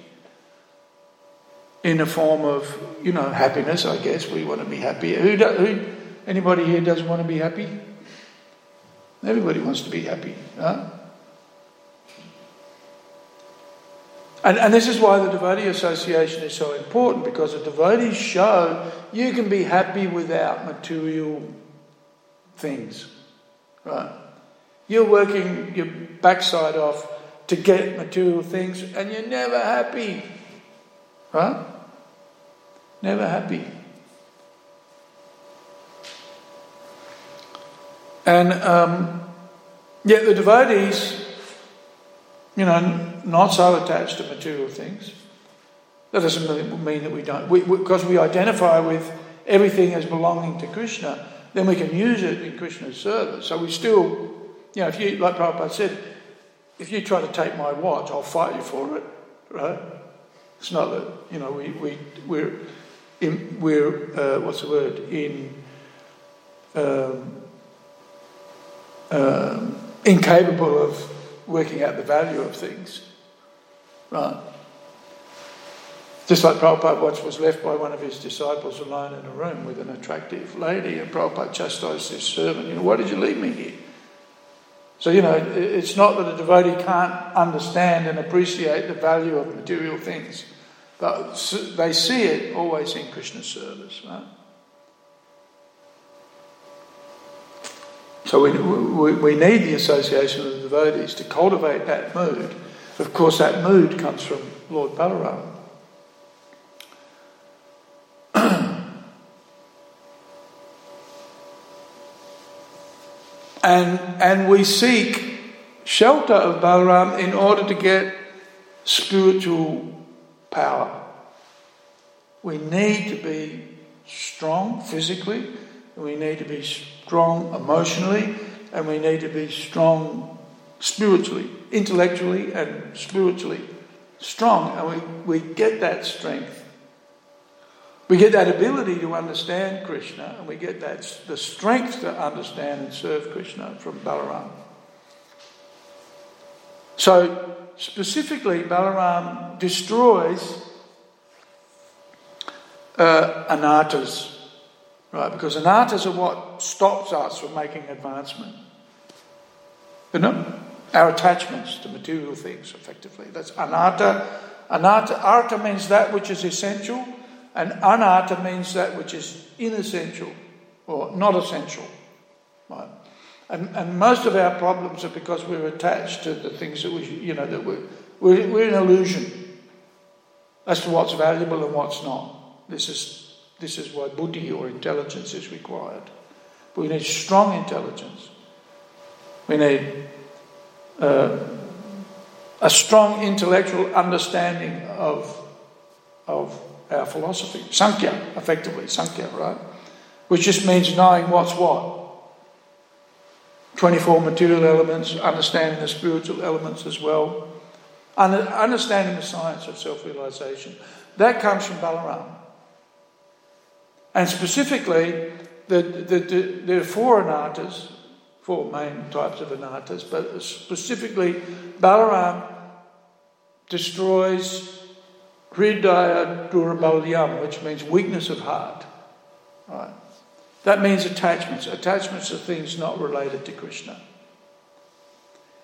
in a form of, you know, happiness, I guess. We want to be happy. Who, do, who anybody here doesn't want to be happy? Everybody wants to be happy. Huh? And, and this is why the Devotee Association is so important because the devotees show you can be happy without material things. Right? You're working your backside off to get material things and you're never happy. Right? Never happy. And um, yet the devotees, you know, not so attached to material things. That doesn't mean that we don't, we, because we identify with everything as belonging to Krishna, then we can use it in Krishna's service. So we still, you know, if you, like Prabhupada said, if you try to take my watch, I'll fight you for it, right? It's not that, you know, we, we, we're, in, we're uh, what's the word, in um, uh, incapable of working out the value of things. Right. Just like Prabhupada once was left by one of his disciples alone in a room with an attractive lady, and Prabhupada chastised his servant, you know, why did you leave me here? So, you know, it's not that a devotee can't understand and appreciate the value of material things, but they see it always in Krishna's service, right? So we, we, we need the association of the devotees to cultivate that mood of course, that mood comes from Lord Balaram. and, and we seek shelter of Balaram in order to get spiritual power. We need to be strong physically, we need to be strong emotionally, and we need to be strong spiritually, intellectually, and spiritually strong. And we, we get that strength. We get that ability to understand Krishna, and we get that the strength to understand and serve Krishna from Balaram. So, specifically, Balaram destroys uh, anarthas, right? Because anarthas are what stops us from making advancement. You know? our attachments to material things, effectively. That's anartha. Anartha, artha means that which is essential, and anartha means that which is inessential or not essential. Right? And, and most of our problems are because we're attached to the things that we, you know, that we're, we're, we're in illusion as to what's valuable and what's not. This is, this is why buddhi or intelligence is required. But we need strong intelligence. We need uh, a strong intellectual understanding of, of our philosophy. Sankhya, effectively, Sankhya, right? Which just means knowing what's what. 24 material elements, understanding the spiritual elements as well, understanding the science of self realization. That comes from Balaram. And specifically, the, the, the, there are four anarthas four main types of anarthas, but specifically, Balaram destroys hridaya durabalyam, which means weakness of heart. Right? That means attachments. Attachments are things not related to Krishna.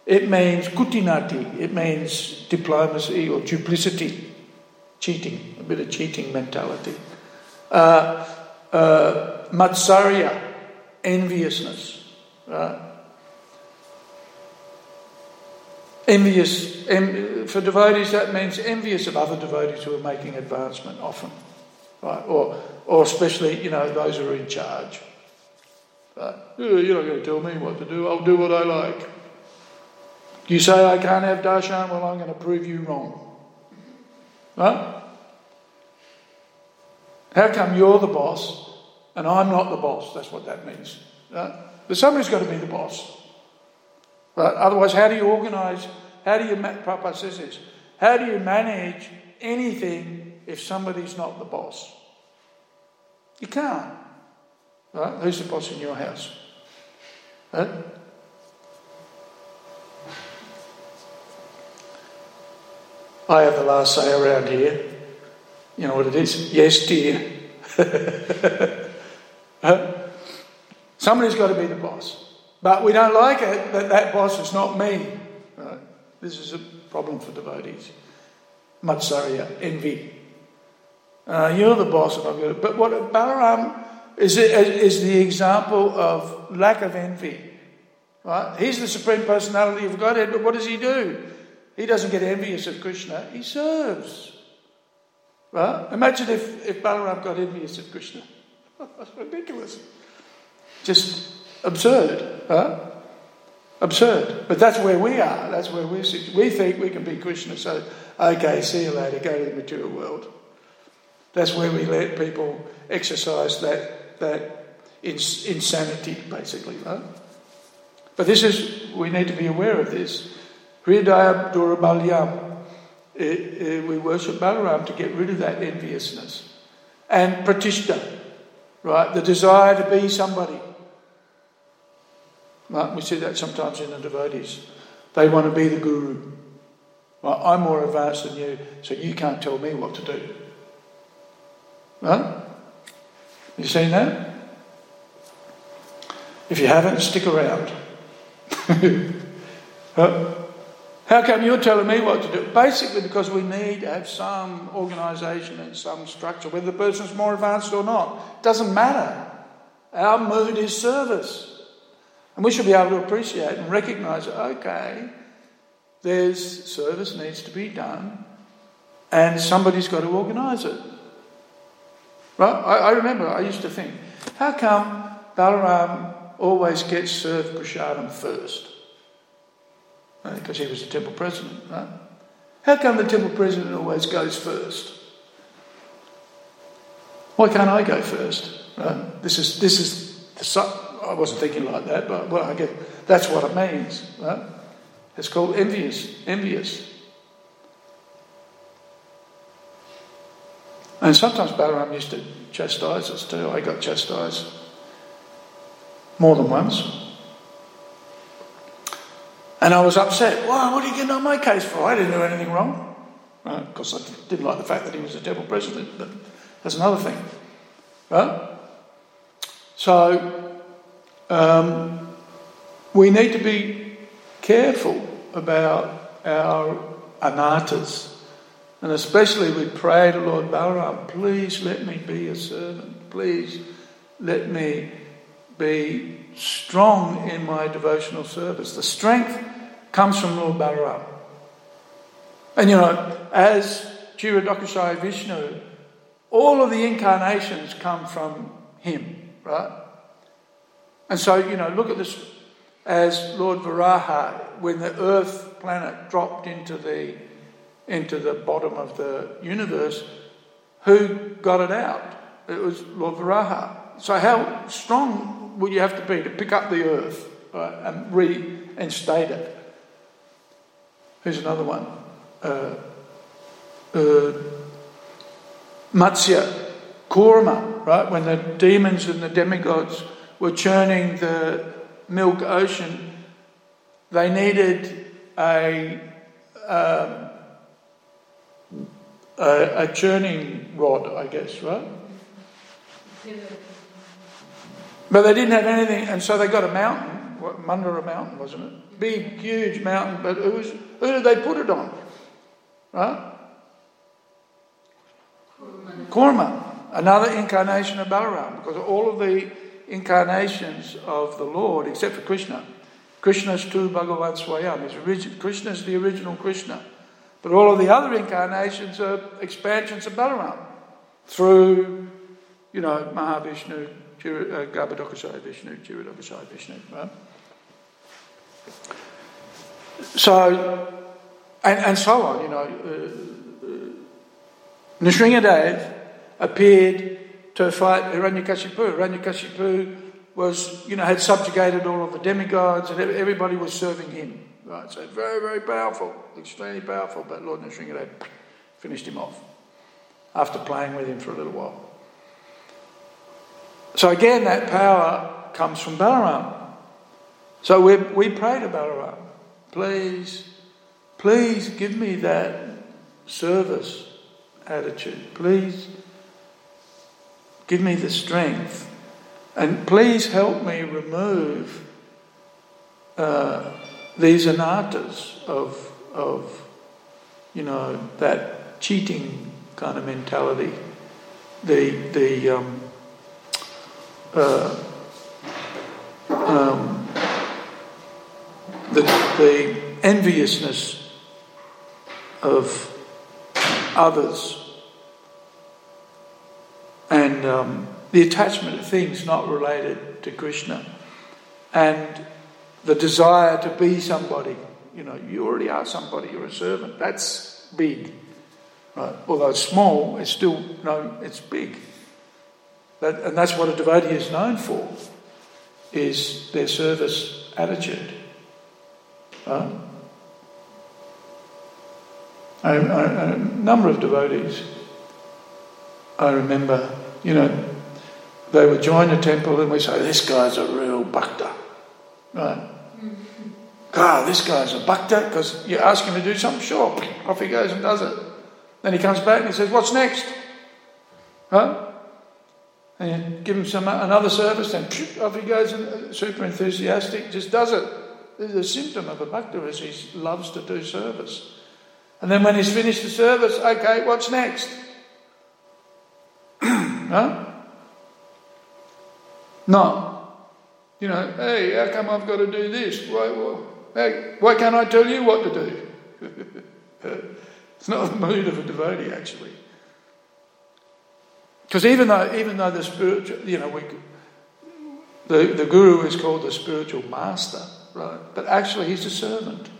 It means kutinati, it means diplomacy or duplicity, cheating, a bit of cheating mentality. Uh, uh, matsarya, enviousness. Right? Envious, for devotees, that means envious of other devotees who are making advancement often, right? Or, or especially, you know, those who are in charge. Right? You're not going to tell me what to do, I'll do what I like. You say I can't have darshan, well, I'm going to prove you wrong. Right? How come you're the boss and I'm not the boss? That's what that means. Right? But somebody's got to be the boss. But otherwise, how do you organise? How do you, Papa says this, how do you manage anything if somebody's not the boss? You can't. Right? Who's the boss in your house? I have the last say around here. You know what it is? Yes, dear. Somebody's got to be the boss. But we don't like it that that boss is not me. Right? This is a problem for devotees. Matsarya, envy. Uh, you're the boss, and I've. But what Balaram is, is the example of lack of envy. Right? He's the supreme personality of Godhead, but what does he do? He doesn't get envious of Krishna, he serves. Right? Imagine if, if Balaram got envious of Krishna. That's ridiculous. Just absurd. Huh? Absurd. But that's where we are. That's where we're We think we can be Krishna, so okay, see you later, go to the material world. That's where we let people exercise that, that ins- insanity, basically. Right? But this is, we need to be aware of this. Hridaya Durabalyam. Eh, eh, we worship Balaram to get rid of that enviousness. And Pratishta, right? The desire to be somebody. We see that sometimes in the devotees. They want to be the guru. Well, I'm more advanced than you, so you can't tell me what to do. Right? You seen that? If you haven't, stick around. How come you're telling me what to do? Basically, because we need to have some organisation and some structure, whether the person's more advanced or not. Doesn't matter. Our mood is service. And we should be able to appreciate and recognise okay, there's service needs to be done, and somebody's got to organise it. Right? I, I, remember I used to think, how come Balaram always gets served prasadam first? Because he was the temple president, right? How come the temple president always goes first? Why can't I go first? Right? This is this is the I wasn't thinking like that, but well, I get that's what it means. Right? It's called envious, envious. And sometimes Balaram used to chastise us too. I got chastised more than once. And I was upset. Why? What are you getting on my case for? I didn't do anything wrong. Right? Of course, I didn't like the fact that he was a temple president, but that's another thing. Right? So, um, we need to be careful about our anarthas and especially we pray to Lord Balaram, please let me be a servant. Please let me be strong in my devotional service. The strength comes from Lord Balaram. And you know, as Kshirodakashayi Vishnu, all of the incarnations come from him, right? And so, you know, look at this as Lord Varaha, when the earth planet dropped into the into the bottom of the universe, who got it out? It was Lord Varaha. So how strong would you have to be to pick up the earth right, and reinstate it? Here's another one. Uh, uh, Matsya, Kurma, right? When the demons and the demigods were churning the milk ocean, they needed a um, a, a churning rod, I guess, right? But they didn't have anything, and so they got a mountain, Mandara Mountain, wasn't it? Big, huge mountain, but who, was, who did they put it on? Right? Kurma, another incarnation of Balaram, because all of the incarnations of the Lord, except for Krishna, Krishna's tu Bhagavan Swayam. Is the original Krishna. But all of the other incarnations are expansions of Balaram through, you know, Mahavishnu, uh, Garbhodakashayi Vishnu, Kshirodakashayi Vishnu, right? So, and, and so on, you know. Uh, uh, Nrsingadev appeared to fight Hiranyakashipu. Hiranyakashipu was, you know, had subjugated all of the demigods and everybody was serving him. Right, so very, very powerful, extremely powerful, but Lord Nrsingadev finished him off after playing with him for a little while. So again, that power comes from Balaram. So we, we pray to Balaram, please, please give me that service attitude. Please give me the strength and please help me remove uh, these anarthas of, of, you know, that cheating kind of mentality. The, the, um, uh, um, the, the enviousness of others and um, the attachment to things not related to Krishna and the desire to be somebody. You know, you already are somebody, you're a servant. That's big. Right? Although it's small, it's still no, it's big. That, and that's what a devotee is known for, is their service attitude. Um, I, a number of devotees, I remember, you know, they would join a temple and we say, this guy's a real bhakta. Right? God, this guy's a bhakta because you ask him to do something, sure, off he goes and does it. Then he comes back and he says, What's next? Huh? And you give him some another service, and off he goes and uh, super enthusiastic, just does it. This is a symptom of a bhakta is he loves to do service. And then when he's finished the service, okay, what's next? huh? No. You know, hey, how come I've got to do this? Why, why, why can't I tell you what to do? it's not the mood of a devotee, actually. Because even though, even though the spiritual, you know, we, the, the guru is called the spiritual master, right? But actually, he's a servant.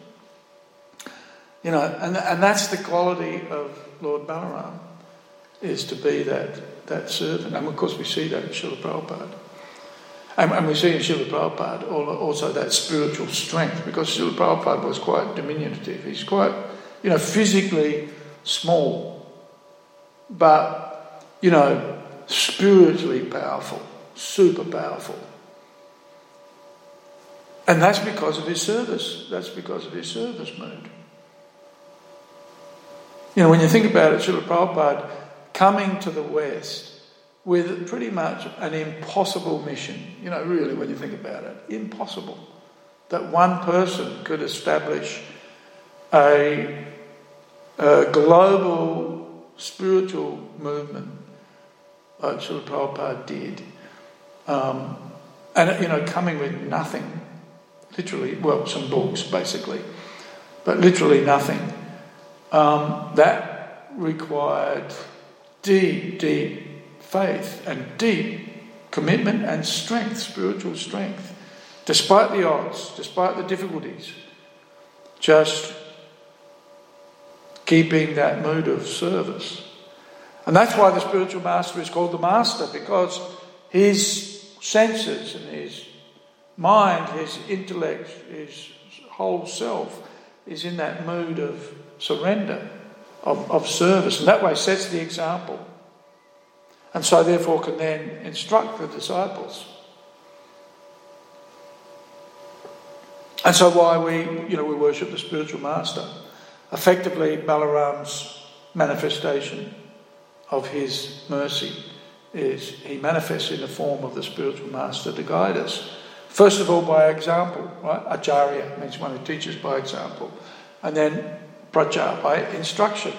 You know, and, and that's the quality of Lord Balaram, is to be that, that servant. And of course, we see that in Srila Prabhupada. And, and we see in Srila Prabhupada also that spiritual strength, because Srila Prabhupada was quite diminutive. He's quite, you know, physically small, but, you know, spiritually powerful, super powerful. And that's because of his service. That's because of his service mood. You know, when you think about it, Srila Prabhupada coming to the West with pretty much an impossible mission, you know, really, when you think about it, impossible that one person could establish a, a global spiritual movement like Srila Prabhupada did. Um, and, you know, coming with nothing, literally, well, some books basically, but literally nothing. Um, that required deep, deep faith and deep commitment and strength, spiritual strength, despite the odds, despite the difficulties. Just keeping that mood of service. And that's why the spiritual master is called the master, because his senses and his mind, his intellect, his whole self is in that mood of surrender, of, of service, and that way sets the example. And so, therefore, can then instruct the disciples. And so, why we, you know, we worship the spiritual master. Effectively, Balaram's manifestation of his mercy is he manifests in the form of the spiritual master to guide us. First of all, by example, right? Acharya means one who teaches by example. And then praja, by instruction.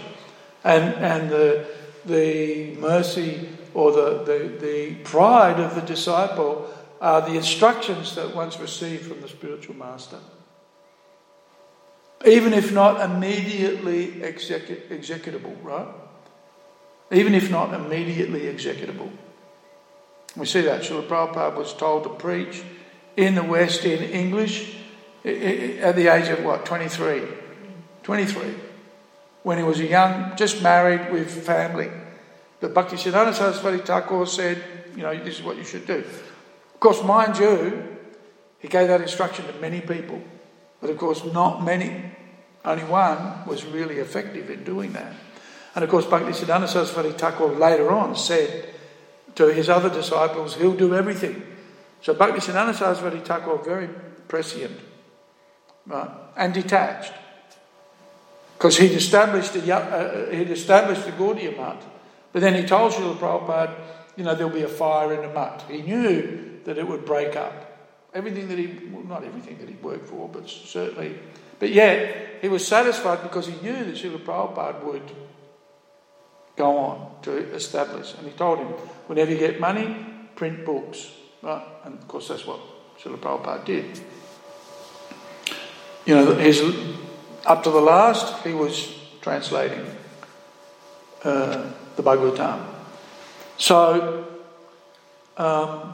And, and the, the mercy or the, the, the pride of the disciple are the instructions that one's received from the spiritual master. Even if not immediately execu- executable, right? Even if not immediately executable. We see that. Srila Prabhupada was told to preach in the West in English at the age of what, 23? 23. When he was a young, just married with family. But Bhakti Siddhanta Saraswati Thakur said, you know, this is what you should do. Of course, mind you, he gave that instruction to many people. But of course, not many, only one was really effective in doing that. And of course, Bhakti Siddhanta Saraswati Thakur later on said to his other disciples, he'll do everything. So Bhakti Siddhanta Saraswati Thakur very prescient right, and detached Because he'd established, a, uh, he'd established the Gaudiya Mutt, but then he told Srila Prabhupada, you know, there'll be a fire in the Mutt. He knew that it would break up. Everything that he, well, not everything that he worked for, but certainly. But yet, he was satisfied because he knew that Srila Prabhupada would go on to establish. And he told him, whenever you get money, print books. Right? And of course, that's what Srila Prabhupada did. You know, his, up to the last, he was translating uh, the Bhagavatam. So, um,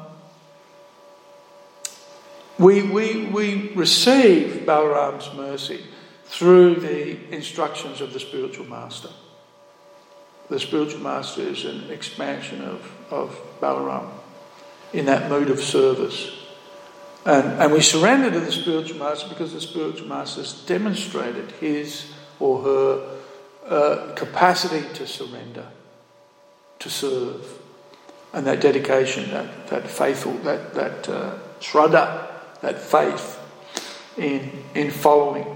we, we, we receive Balaram's mercy through the instructions of the spiritual master. The spiritual master is an expansion of, of Balaram in that mood of service. And, and we surrender to the spiritual master because the spiritual master has demonstrated his or her uh, capacity to surrender, to serve, and that dedication, that, that faithful, that, that uh, shraddha, that faith in, in following,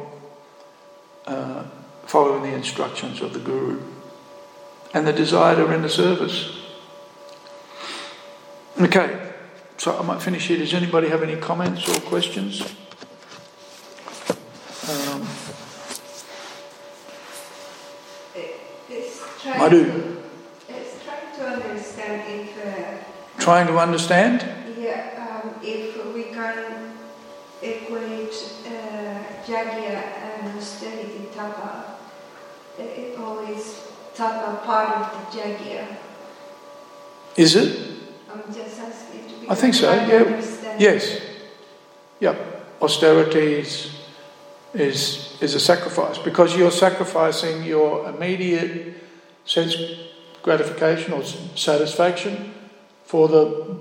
uh, following the instructions of the Guru, and the desire to render service. Okay, so I might finish here. Does anybody have any comments or questions? Um, I do. It's trying to understand if. Uh, trying to understand? Yeah, um, if we can equate uh, Jagya and austerity tapa, it always tapa part of the Jagya. Is it? I'm just asking I think so, yeah. Yes. Yep. Austerity is, is, is a sacrifice because you're sacrificing your immediate sense gratification or satisfaction for the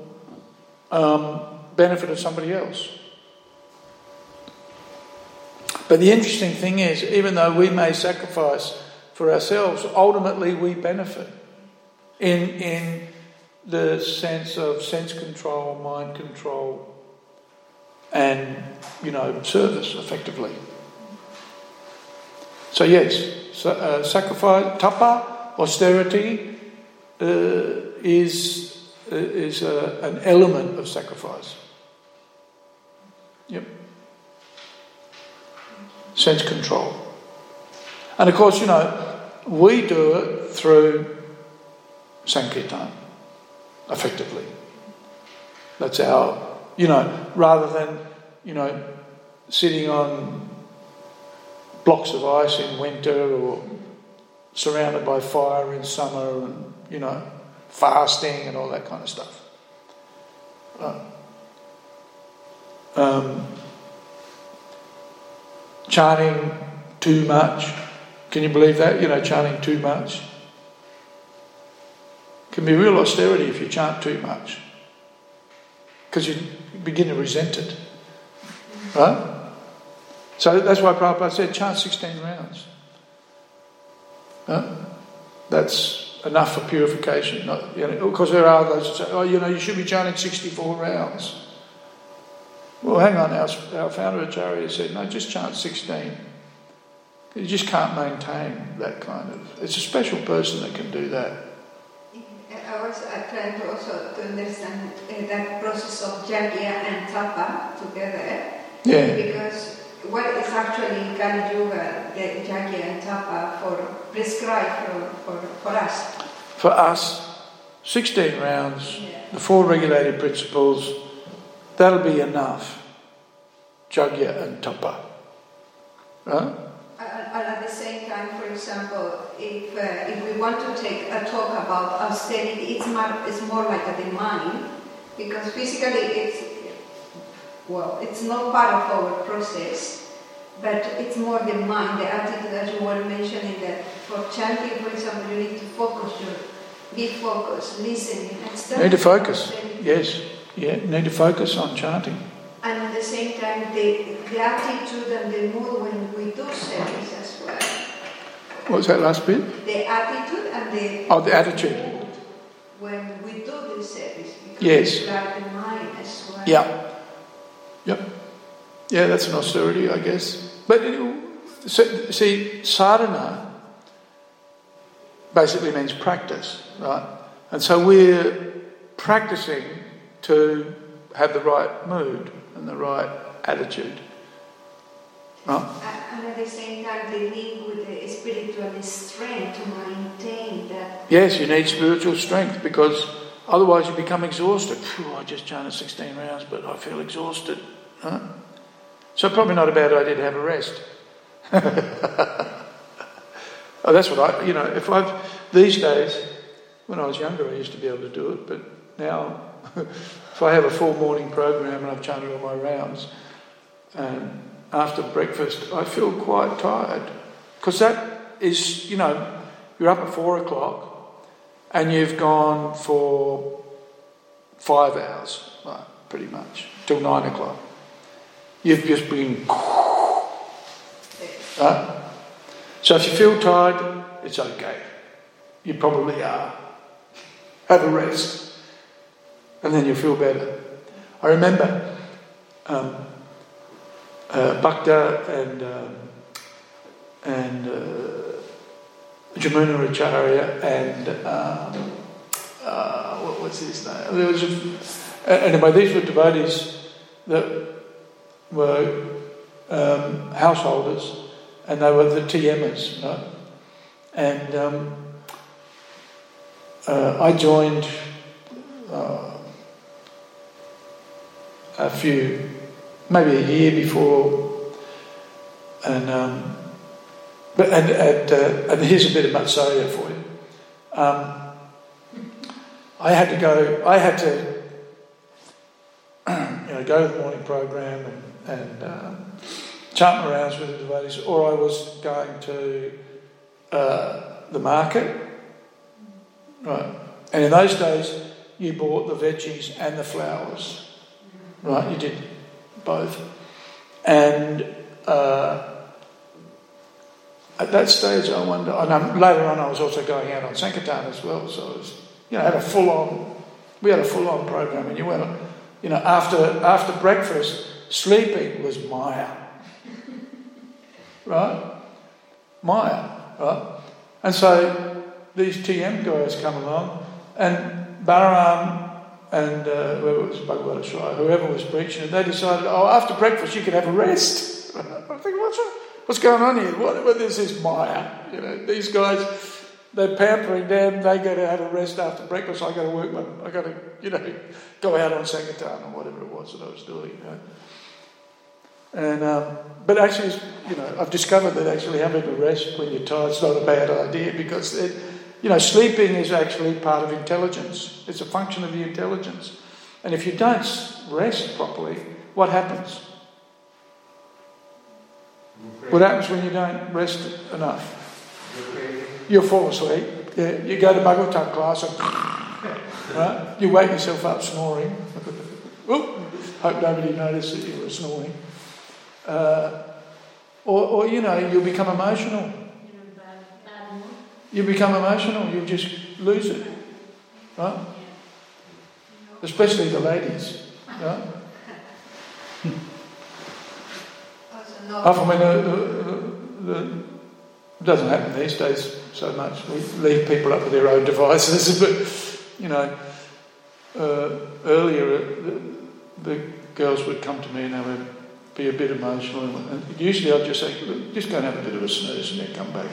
um, benefit of somebody else. But the interesting thing is, even though we may sacrifice for ourselves, ultimately we benefit in, in the sense of sense control, mind control, and, you know, service effectively. So, yes, uh, sacrifice, tapa, austerity, uh, is, uh, is uh, an element of sacrifice. Yep. Sense control. And of course, you know, we do it through Sankirtan effectively. That's our, you know, rather than, you know, sitting on blocks of ice in winter or surrounded by fire in summer and, you know, fasting and all that kind of stuff. Um, chanting too much. Can you believe that? You know, chanting too much can be real austerity if you chant too much because you begin to resent it. Right? So that's why Prabhupada said chant 16 rounds. That's enough for purification. Not, you know, because there are those who say, oh, you know, you should be chanting 64 rounds. Well, hang on, our, our founder Acharya said, no, just chant 16. You just can't maintain that kind of. It's a special person that can do that. I was uh, trying to also to understand uh, that process of Jagya and Tapa together. Yeah. Because what is actually Kali Yuga, the Jagya and Tapa for prescribed for, for, for us? For us, 16 rounds, yeah. the four regulated principles, that'll be enough. Jagya and Tapa. Right? and at the same time, for example, if, uh, if we want to take a talk about austerity, it's more, it's more like a demand, because physically it's, well, it's not part of our process, but it's more the mind, the attitude that you were mentioning that for chanting, for example, you need to focus your, be focused, listening, and Need to focus, yes, yeah, need to focus on chanting and at the same time the, the attitude and the mood when we do service as well. What was that last bit? The attitude and the oh the attitude when we do the service because yes. like the mind as well. Yeah. Yep. Yeah, that's an austerity, I guess. But so, see, sadhana basically means practice, right? And so we're practicing to have the right mood and the right attitude. Right? Uh, and at the same time, they need with the spiritual strength to maintain that. Yes, you need spiritual strength because otherwise you become exhausted. Phew, I just chanted 16 rounds, but I feel exhausted. Huh? So, probably not a bad idea to have a rest. oh, that's what I, you know, if I've, these days, when I was younger, I used to be able to do it, but now, if I have a full morning program and I've chanted all my rounds, and after breakfast, I feel quite tired. Because that is, you know, you're up at four o'clock and you've gone for five hours, right, pretty much, till nine o'clock. You've just been. Right? So if you feel tired, it's okay. You probably are. Have a rest, and then you'll feel better. I remember um, uh, Bhakta and um, and uh, Jamuna Acharya and um, uh, what was his name? There was a, anyway, these were devotees that were um, householders, and they were the TMers, right? And um, uh, I joined uh, a few maybe a year before, and um, but and and, uh, and here's a bit of matsarya for you. Um, I had to go. I had to, you know, go to the morning program and and um, chant my rounds with the devotees, or I was going to uh, the market, right? And in those days, you bought the veggies and the flowers, right? You did both. And uh, at that stage, I wonder, and later on, I was also going out on Sankirtan as well, so was, you know, had a full on, we had a full on program, and you went, you know, after, after breakfast, sleeping was Maya. right? Maya, right? And so these TM guys come along, and Balaram and uh, whoever was Bhagavad Shrai, whoever was preaching, they decided, oh, after breakfast you can have a rest. I think, what's, what's going on here? What, what this is Maya. You know, these guys, they're pampering them. They go to have a rest after breakfast. I got to work. I got to, you know, go out on Sankirtan or whatever it was that I was doing. You know. And um, but actually, you know, I've discovered that actually having a rest when you're tired is not a bad idea because it, you know, sleeping is actually part of intelligence. It's a function of the intelligence. And if you don't rest properly, what happens? What happens when you don't rest enough? You fall asleep. Yeah, you go to Bhagavatam class and right? you wake yourself up snoring. Oop, hope nobody noticed that you were snoring. Uh, or, or, you know, you'll become emotional you become emotional, you just lose it. Right? Especially the ladies. Right? The, the, it doesn't happen these days so much. We leave people up with their own devices, but you know, uh, earlier uh, the, the, girls would come to me and they would be a bit emotional, and, usually I'd just say, just go and have a bit of a snooze and then come back.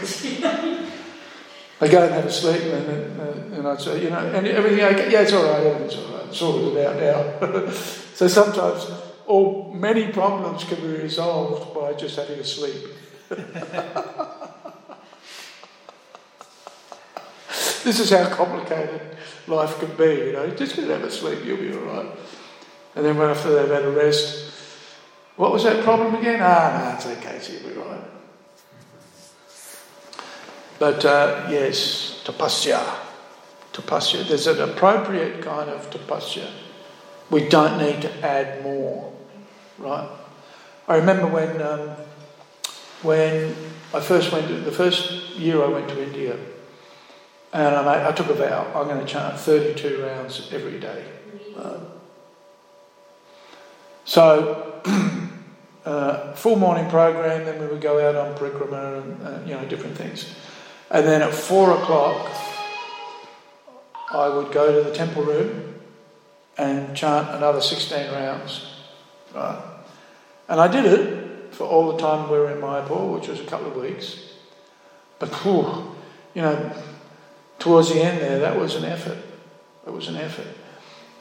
I go and have a sleep, and, and, I'd say, you know, and everything okay? Yeah, it's all right, everything's all right. Sorted it out now. so sometimes, all many problems can be resolved by just having a sleep. this is how complicated life can be, you know. Just get have a sleep, you'll be all right. And then after they've had a rest, what was that problem again? Ah, no, it's okay, so you'll be all right. But uh, yes, tapasya. Tapasya. There's an appropriate kind of tapasya. We don't need to add more, right? I remember when um, when I first went to, the first year I went to India, and I, I took a vow I'm going to chant 32 rounds every day. Um, so uh, full morning program, then we would go out on parikrama and uh, you know different things. And then at four o'clock, I would go to the temple room and chant another 16 rounds. Right? And I did it for all the time we were in Mayapur, which was a couple of weeks. But, whew, you know, towards the end there, that was an effort. It was an effort.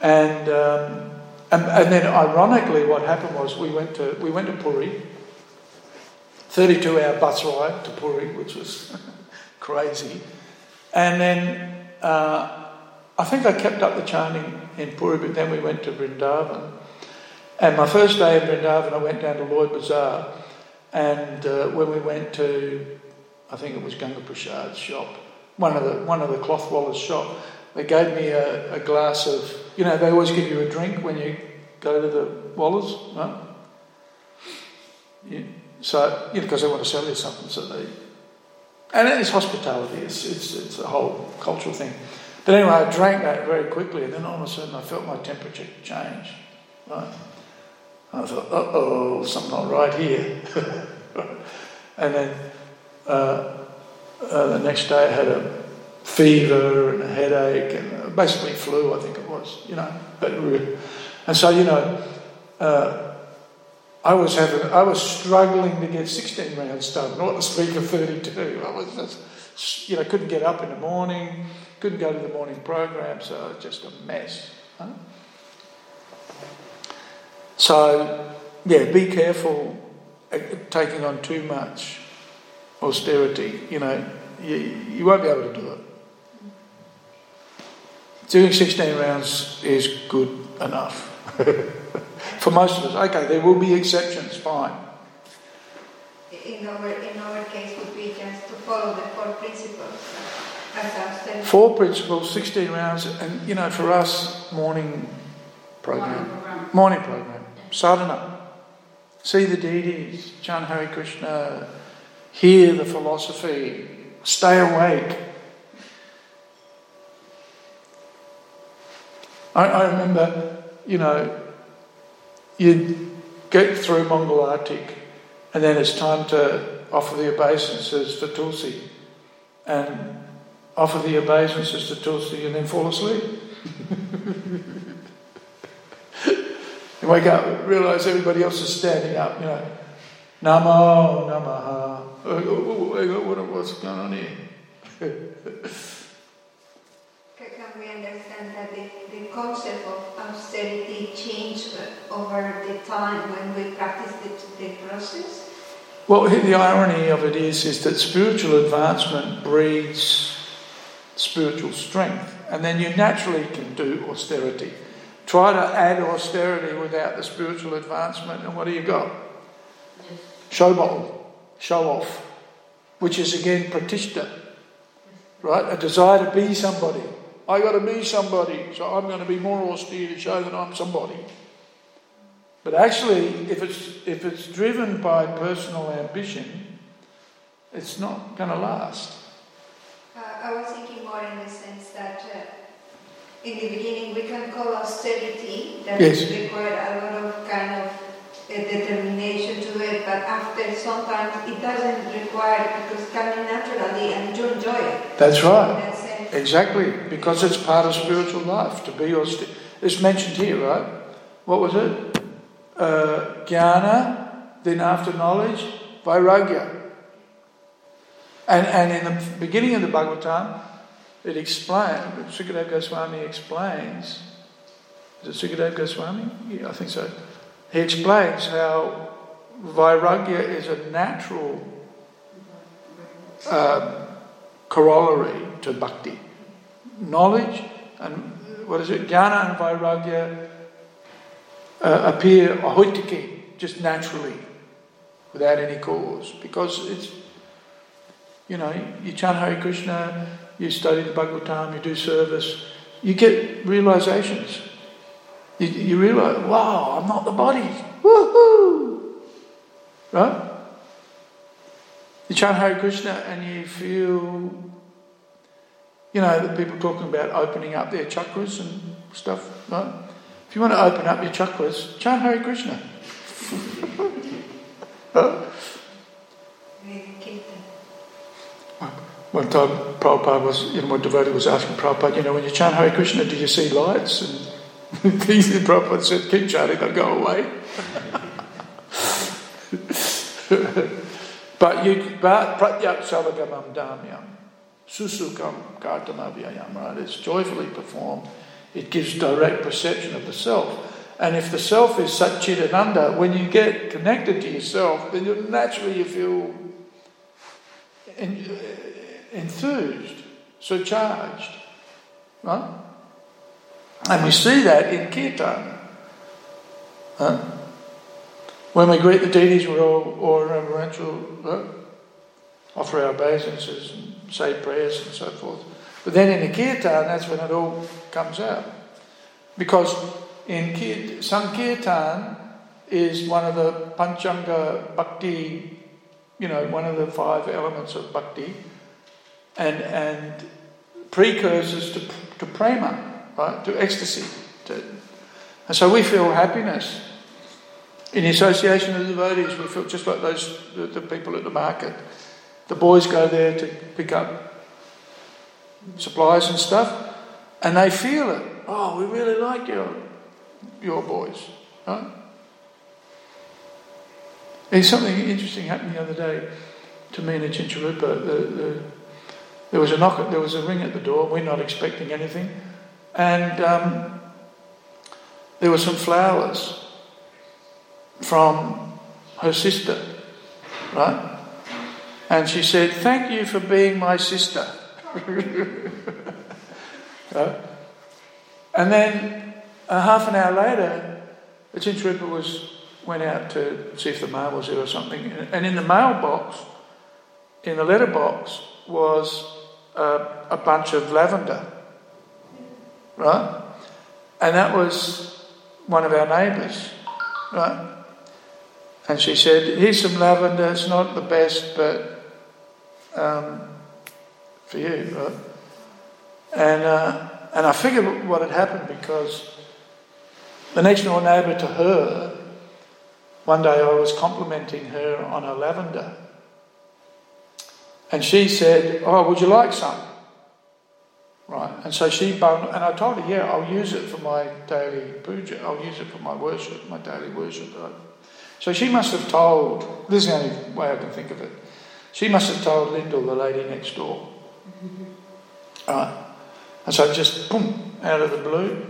And, um, and, and then, ironically, what happened was we went to, we went to Puri, 32 hour bus ride to Puri, which was crazy. And then uh, I think I kept up the chanting in Puri, but then we went to Vrindavan. And my first day in Vrindavan, I went down to Loi Bazaar. And uh, when we went to, I think it was Ganga Prasad's shop, one of the one of the cloth wallers' shop, they gave me a, a, glass of, you know, they always give you a drink when you go to the wallers, right? Yeah. So, you know, because they want to sell you something, so they, and it's hospitality. It's, it's, it's a whole cultural thing. But anyway, I drank that very quickly, and then all of a sudden I felt my temperature change. Right? I thought, uh oh, something not right here. and then uh, uh, the next day I had a fever and a headache and basically flu, I think it was, you know. But, and so, you know, uh, I was having, I was struggling to get 16 rounds done, not to speak of 32. I was just, you know, couldn't get up in the morning, couldn't go to the morning program, so just a mess. Huh? So, yeah, be careful taking on too much austerity. You know, you, you won't be able to do it. Doing 16 rounds is good enough. For most of us, okay, there will be exceptions, fine. In our, in our case, would be just to follow the four principles. Four principles, 16 rounds, and you know, for us, morning program. Morning program. Morning program. Sadhana. See the deities, chant Hare Krishna, hear the philosophy, stay awake. I, I remember, you know, you'd get through Mangal Arati, and then it's time to offer the obeisances for Tulsi. And offer the obeisances to Tulsi and then fall asleep. you wake up, realise everybody else is standing up, you know. Namo, Namaha. Oh, oh, oh, what's going on here? Can we understand that the, the concept of austerity changed over the time when we practice the, the process? Well, the irony of it is, is that spiritual advancement breeds spiritual strength. And then you naturally can do austerity. Try to add austerity without the spiritual advancement, and what do you got? Show show off, which is again pratishta, right? A desire to be somebody. I got to be somebody, so I'm going to be more austere to show that I'm somebody. But actually, if it's if it's driven by personal ambition, it's not going to last. Uh, I was thinking more in the sense that uh, in the beginning we can call austerity that yes. require a lot of kind of uh, determination to it, but after sometimes it doesn't require because coming naturally and you enjoy it. That's right. That exactly, because it's part of spiritual life to be austere. It's mentioned here, right? What was it? Uh, jnana, then after knowledge, vairagya. And, and in the beginning of the Bhagavatam, it explains, Sukadeva Goswami explains, is it Sukadeva Goswami? Yeah, I think so. He explains how Vairagya is a natural um, corollary to bhakti. Knowledge and what is it? Jnana and Vairagya uh, appear ahaituki, just naturally, without any cause, because it's you know, you chant Hare Krishna, you study the Bhagavatam, you do service, you get realizations. You, you realize, wow, I'm not the body. Woohoo! Right? You chant Hare Krishna and you feel, you know, the people talking about opening up their chakras and stuff, right? If you want to open up your chakras, chant Hare Krishna. Huh? One time, Prabhupada was, you know, one devotee was asking Prabhupada, you know, when you chant Hare Krishna, do you see lights? And Prabhupada said, keep chanting, they'll go away. but you, but pratyat savagamam dharmyam, susukam kartamavyayam, right? It's joyfully performed. It gives direct perception of the self. And if the self is Satchitananda, when you get connected to yourself, then you, naturally you feel enthused, so charged. Right? And we see that in kirtan. When we greet the deities, we're all, all reverential, offer our obeisances, and say prayers and so forth. But then in the kirtan, that's when it all comes out. Because in Kirt- Sankirtan is one of the Panchanga Bhakti, you know, one of the five elements of Bhakti, and, and precursors to, to prema, right, to ecstasy. To, and so we feel happiness. In the association of the devotees, we feel just like those the, the people at the market. The boys go there to pick up supplies and stuff, and they feel it. Oh, we really like you your boys. Right? There's something interesting happened the other day to me and Achintya Rupa. The, the, there was a knock, there was a ring at the door. We're not expecting anything, and um, there were some flowers from her sister, right? And she said, "Thank you for being my sister." right? And then uh, half an hour later, the tin trooper was went out to see if the mail was there or something, and in the mailbox, in the letterbox, was a, a bunch of lavender, right? And that was one of our neighbours, right? And she said, "Here's some lavender. It's not the best, but um, for you, right?" And uh, and I figured what had happened because the next door neighbour to her, one day I was complimenting her on her lavender. And she said, Oh, would you like some? Right. And so she bundled, and I told her, Yeah, I'll use it for my daily puja. I'll use it for my worship, my daily worship. So she must have told, this is the only way I can think of it. She must have told Lyndall, the lady next door. Right. And so just, boom, out of the blue,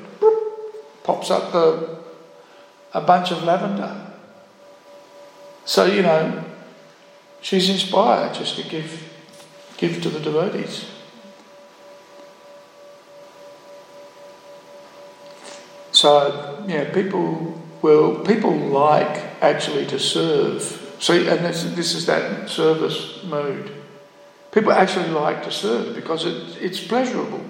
pops up the, a bunch of lavender. So, you know, she's inspired just to give, give to the devotees. So, yeah, people will, people like actually to serve. See, and this, this is that service mode. People actually like to serve because it, it's pleasurable.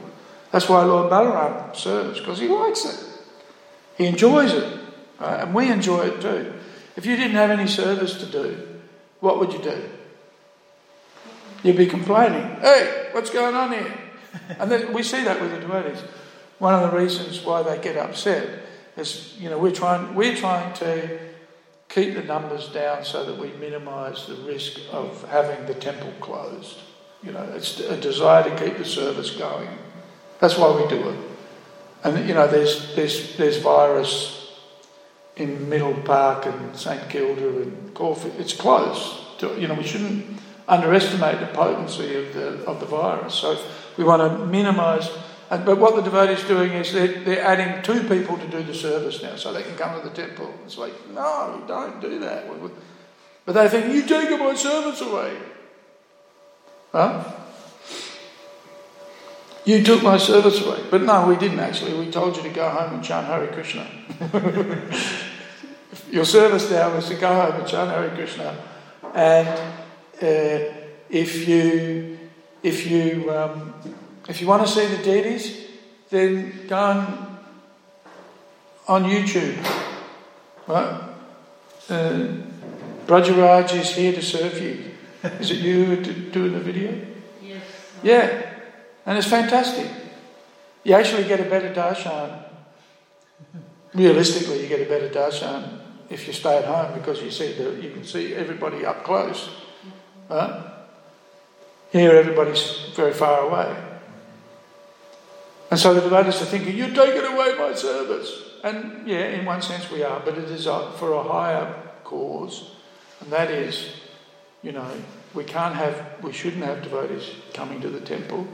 That's why Lord Balaram serves, because he likes it. He enjoys it, right? and we enjoy it too. If you didn't have any service to do, what would you do? You'd be complaining, hey, what's going on here? and then we see that with the devotees. One of the reasons why they get upset is, you know, we're trying, we're trying to keep the numbers down so that we minimise the risk of having the temple closed. You know, it's a desire to keep the service going. That's why we do it. And you know, there's there's there's virus in Middle Park and St Kilda and Caulfield. It's close. To, you know, we shouldn't underestimate the potency of the of the virus. So we want to minimise. But what the devotees doing is they're, they're adding two people to do the service now, so they can come to the temple. It's like, no, don't do that. But they think you take my service away. Huh? You took my service away. But no, we didn't actually. We told you to go home and chant Hare Krishna. Your service now is to go home and chant Hare Krishna. And uh, if you if you um, if you want to see the deities, then go on, on YouTube. Right? Uh, Brajaraj is here to serve you. Is it you doing the video? Yes. Yeah. And it's fantastic. You actually get a better darshan. Realistically, you get a better darshan if you stay at home because you see the, you can see everybody up close. Right? Here, everybody's very far away. And so the debaters are thinking, You're taking away my service. And yeah, in one sense we are, but it is for a higher cause, and that is, you know, we can't have, we shouldn't have devotees coming to the temple.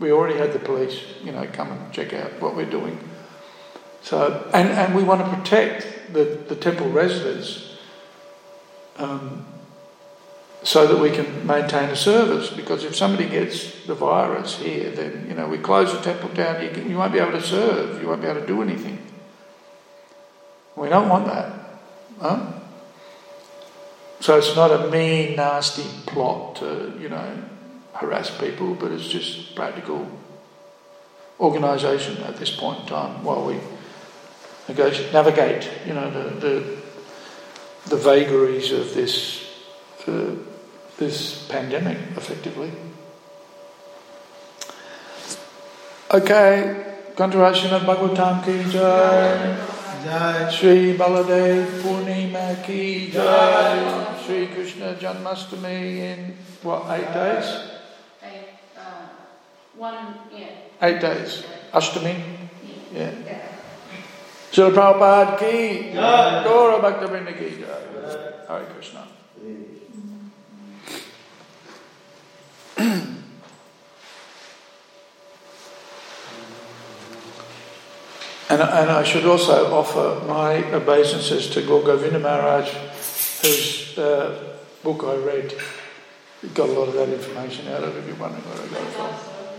We already had the police, you know, come and check out what we're doing. So, and, and we want to protect the, the temple residents um, so that we can maintain a service. Because if somebody gets the virus here, then, you know, we close the temple down, you, can, you won't be able to serve, you won't be able to do anything. We don't want that. Huh? So it's not a mean, nasty plot to, you know, harass people, but it's just practical organisation at this point in time while we navigate, you know, the, the, the vagaries of this, uh, this pandemic, effectively. Okay, continuation of Bhagavatam ki jai. Jai Shri Baladev Purnima Ki Jai Shri Krishna Janmashtami in what, eight days? Eight, uh, one, yeah. Eight days. Ashtami? Yeah. yeah. Srila Prabhupada ki Jai. Gaura Bhakta Vrinda ki Jai. Hare Krishna. And, and I should also offer my obeisances to Gaur Govinda Maharaj, whose uh, book I read got a lot of that information out of if you're wondering where I got it from.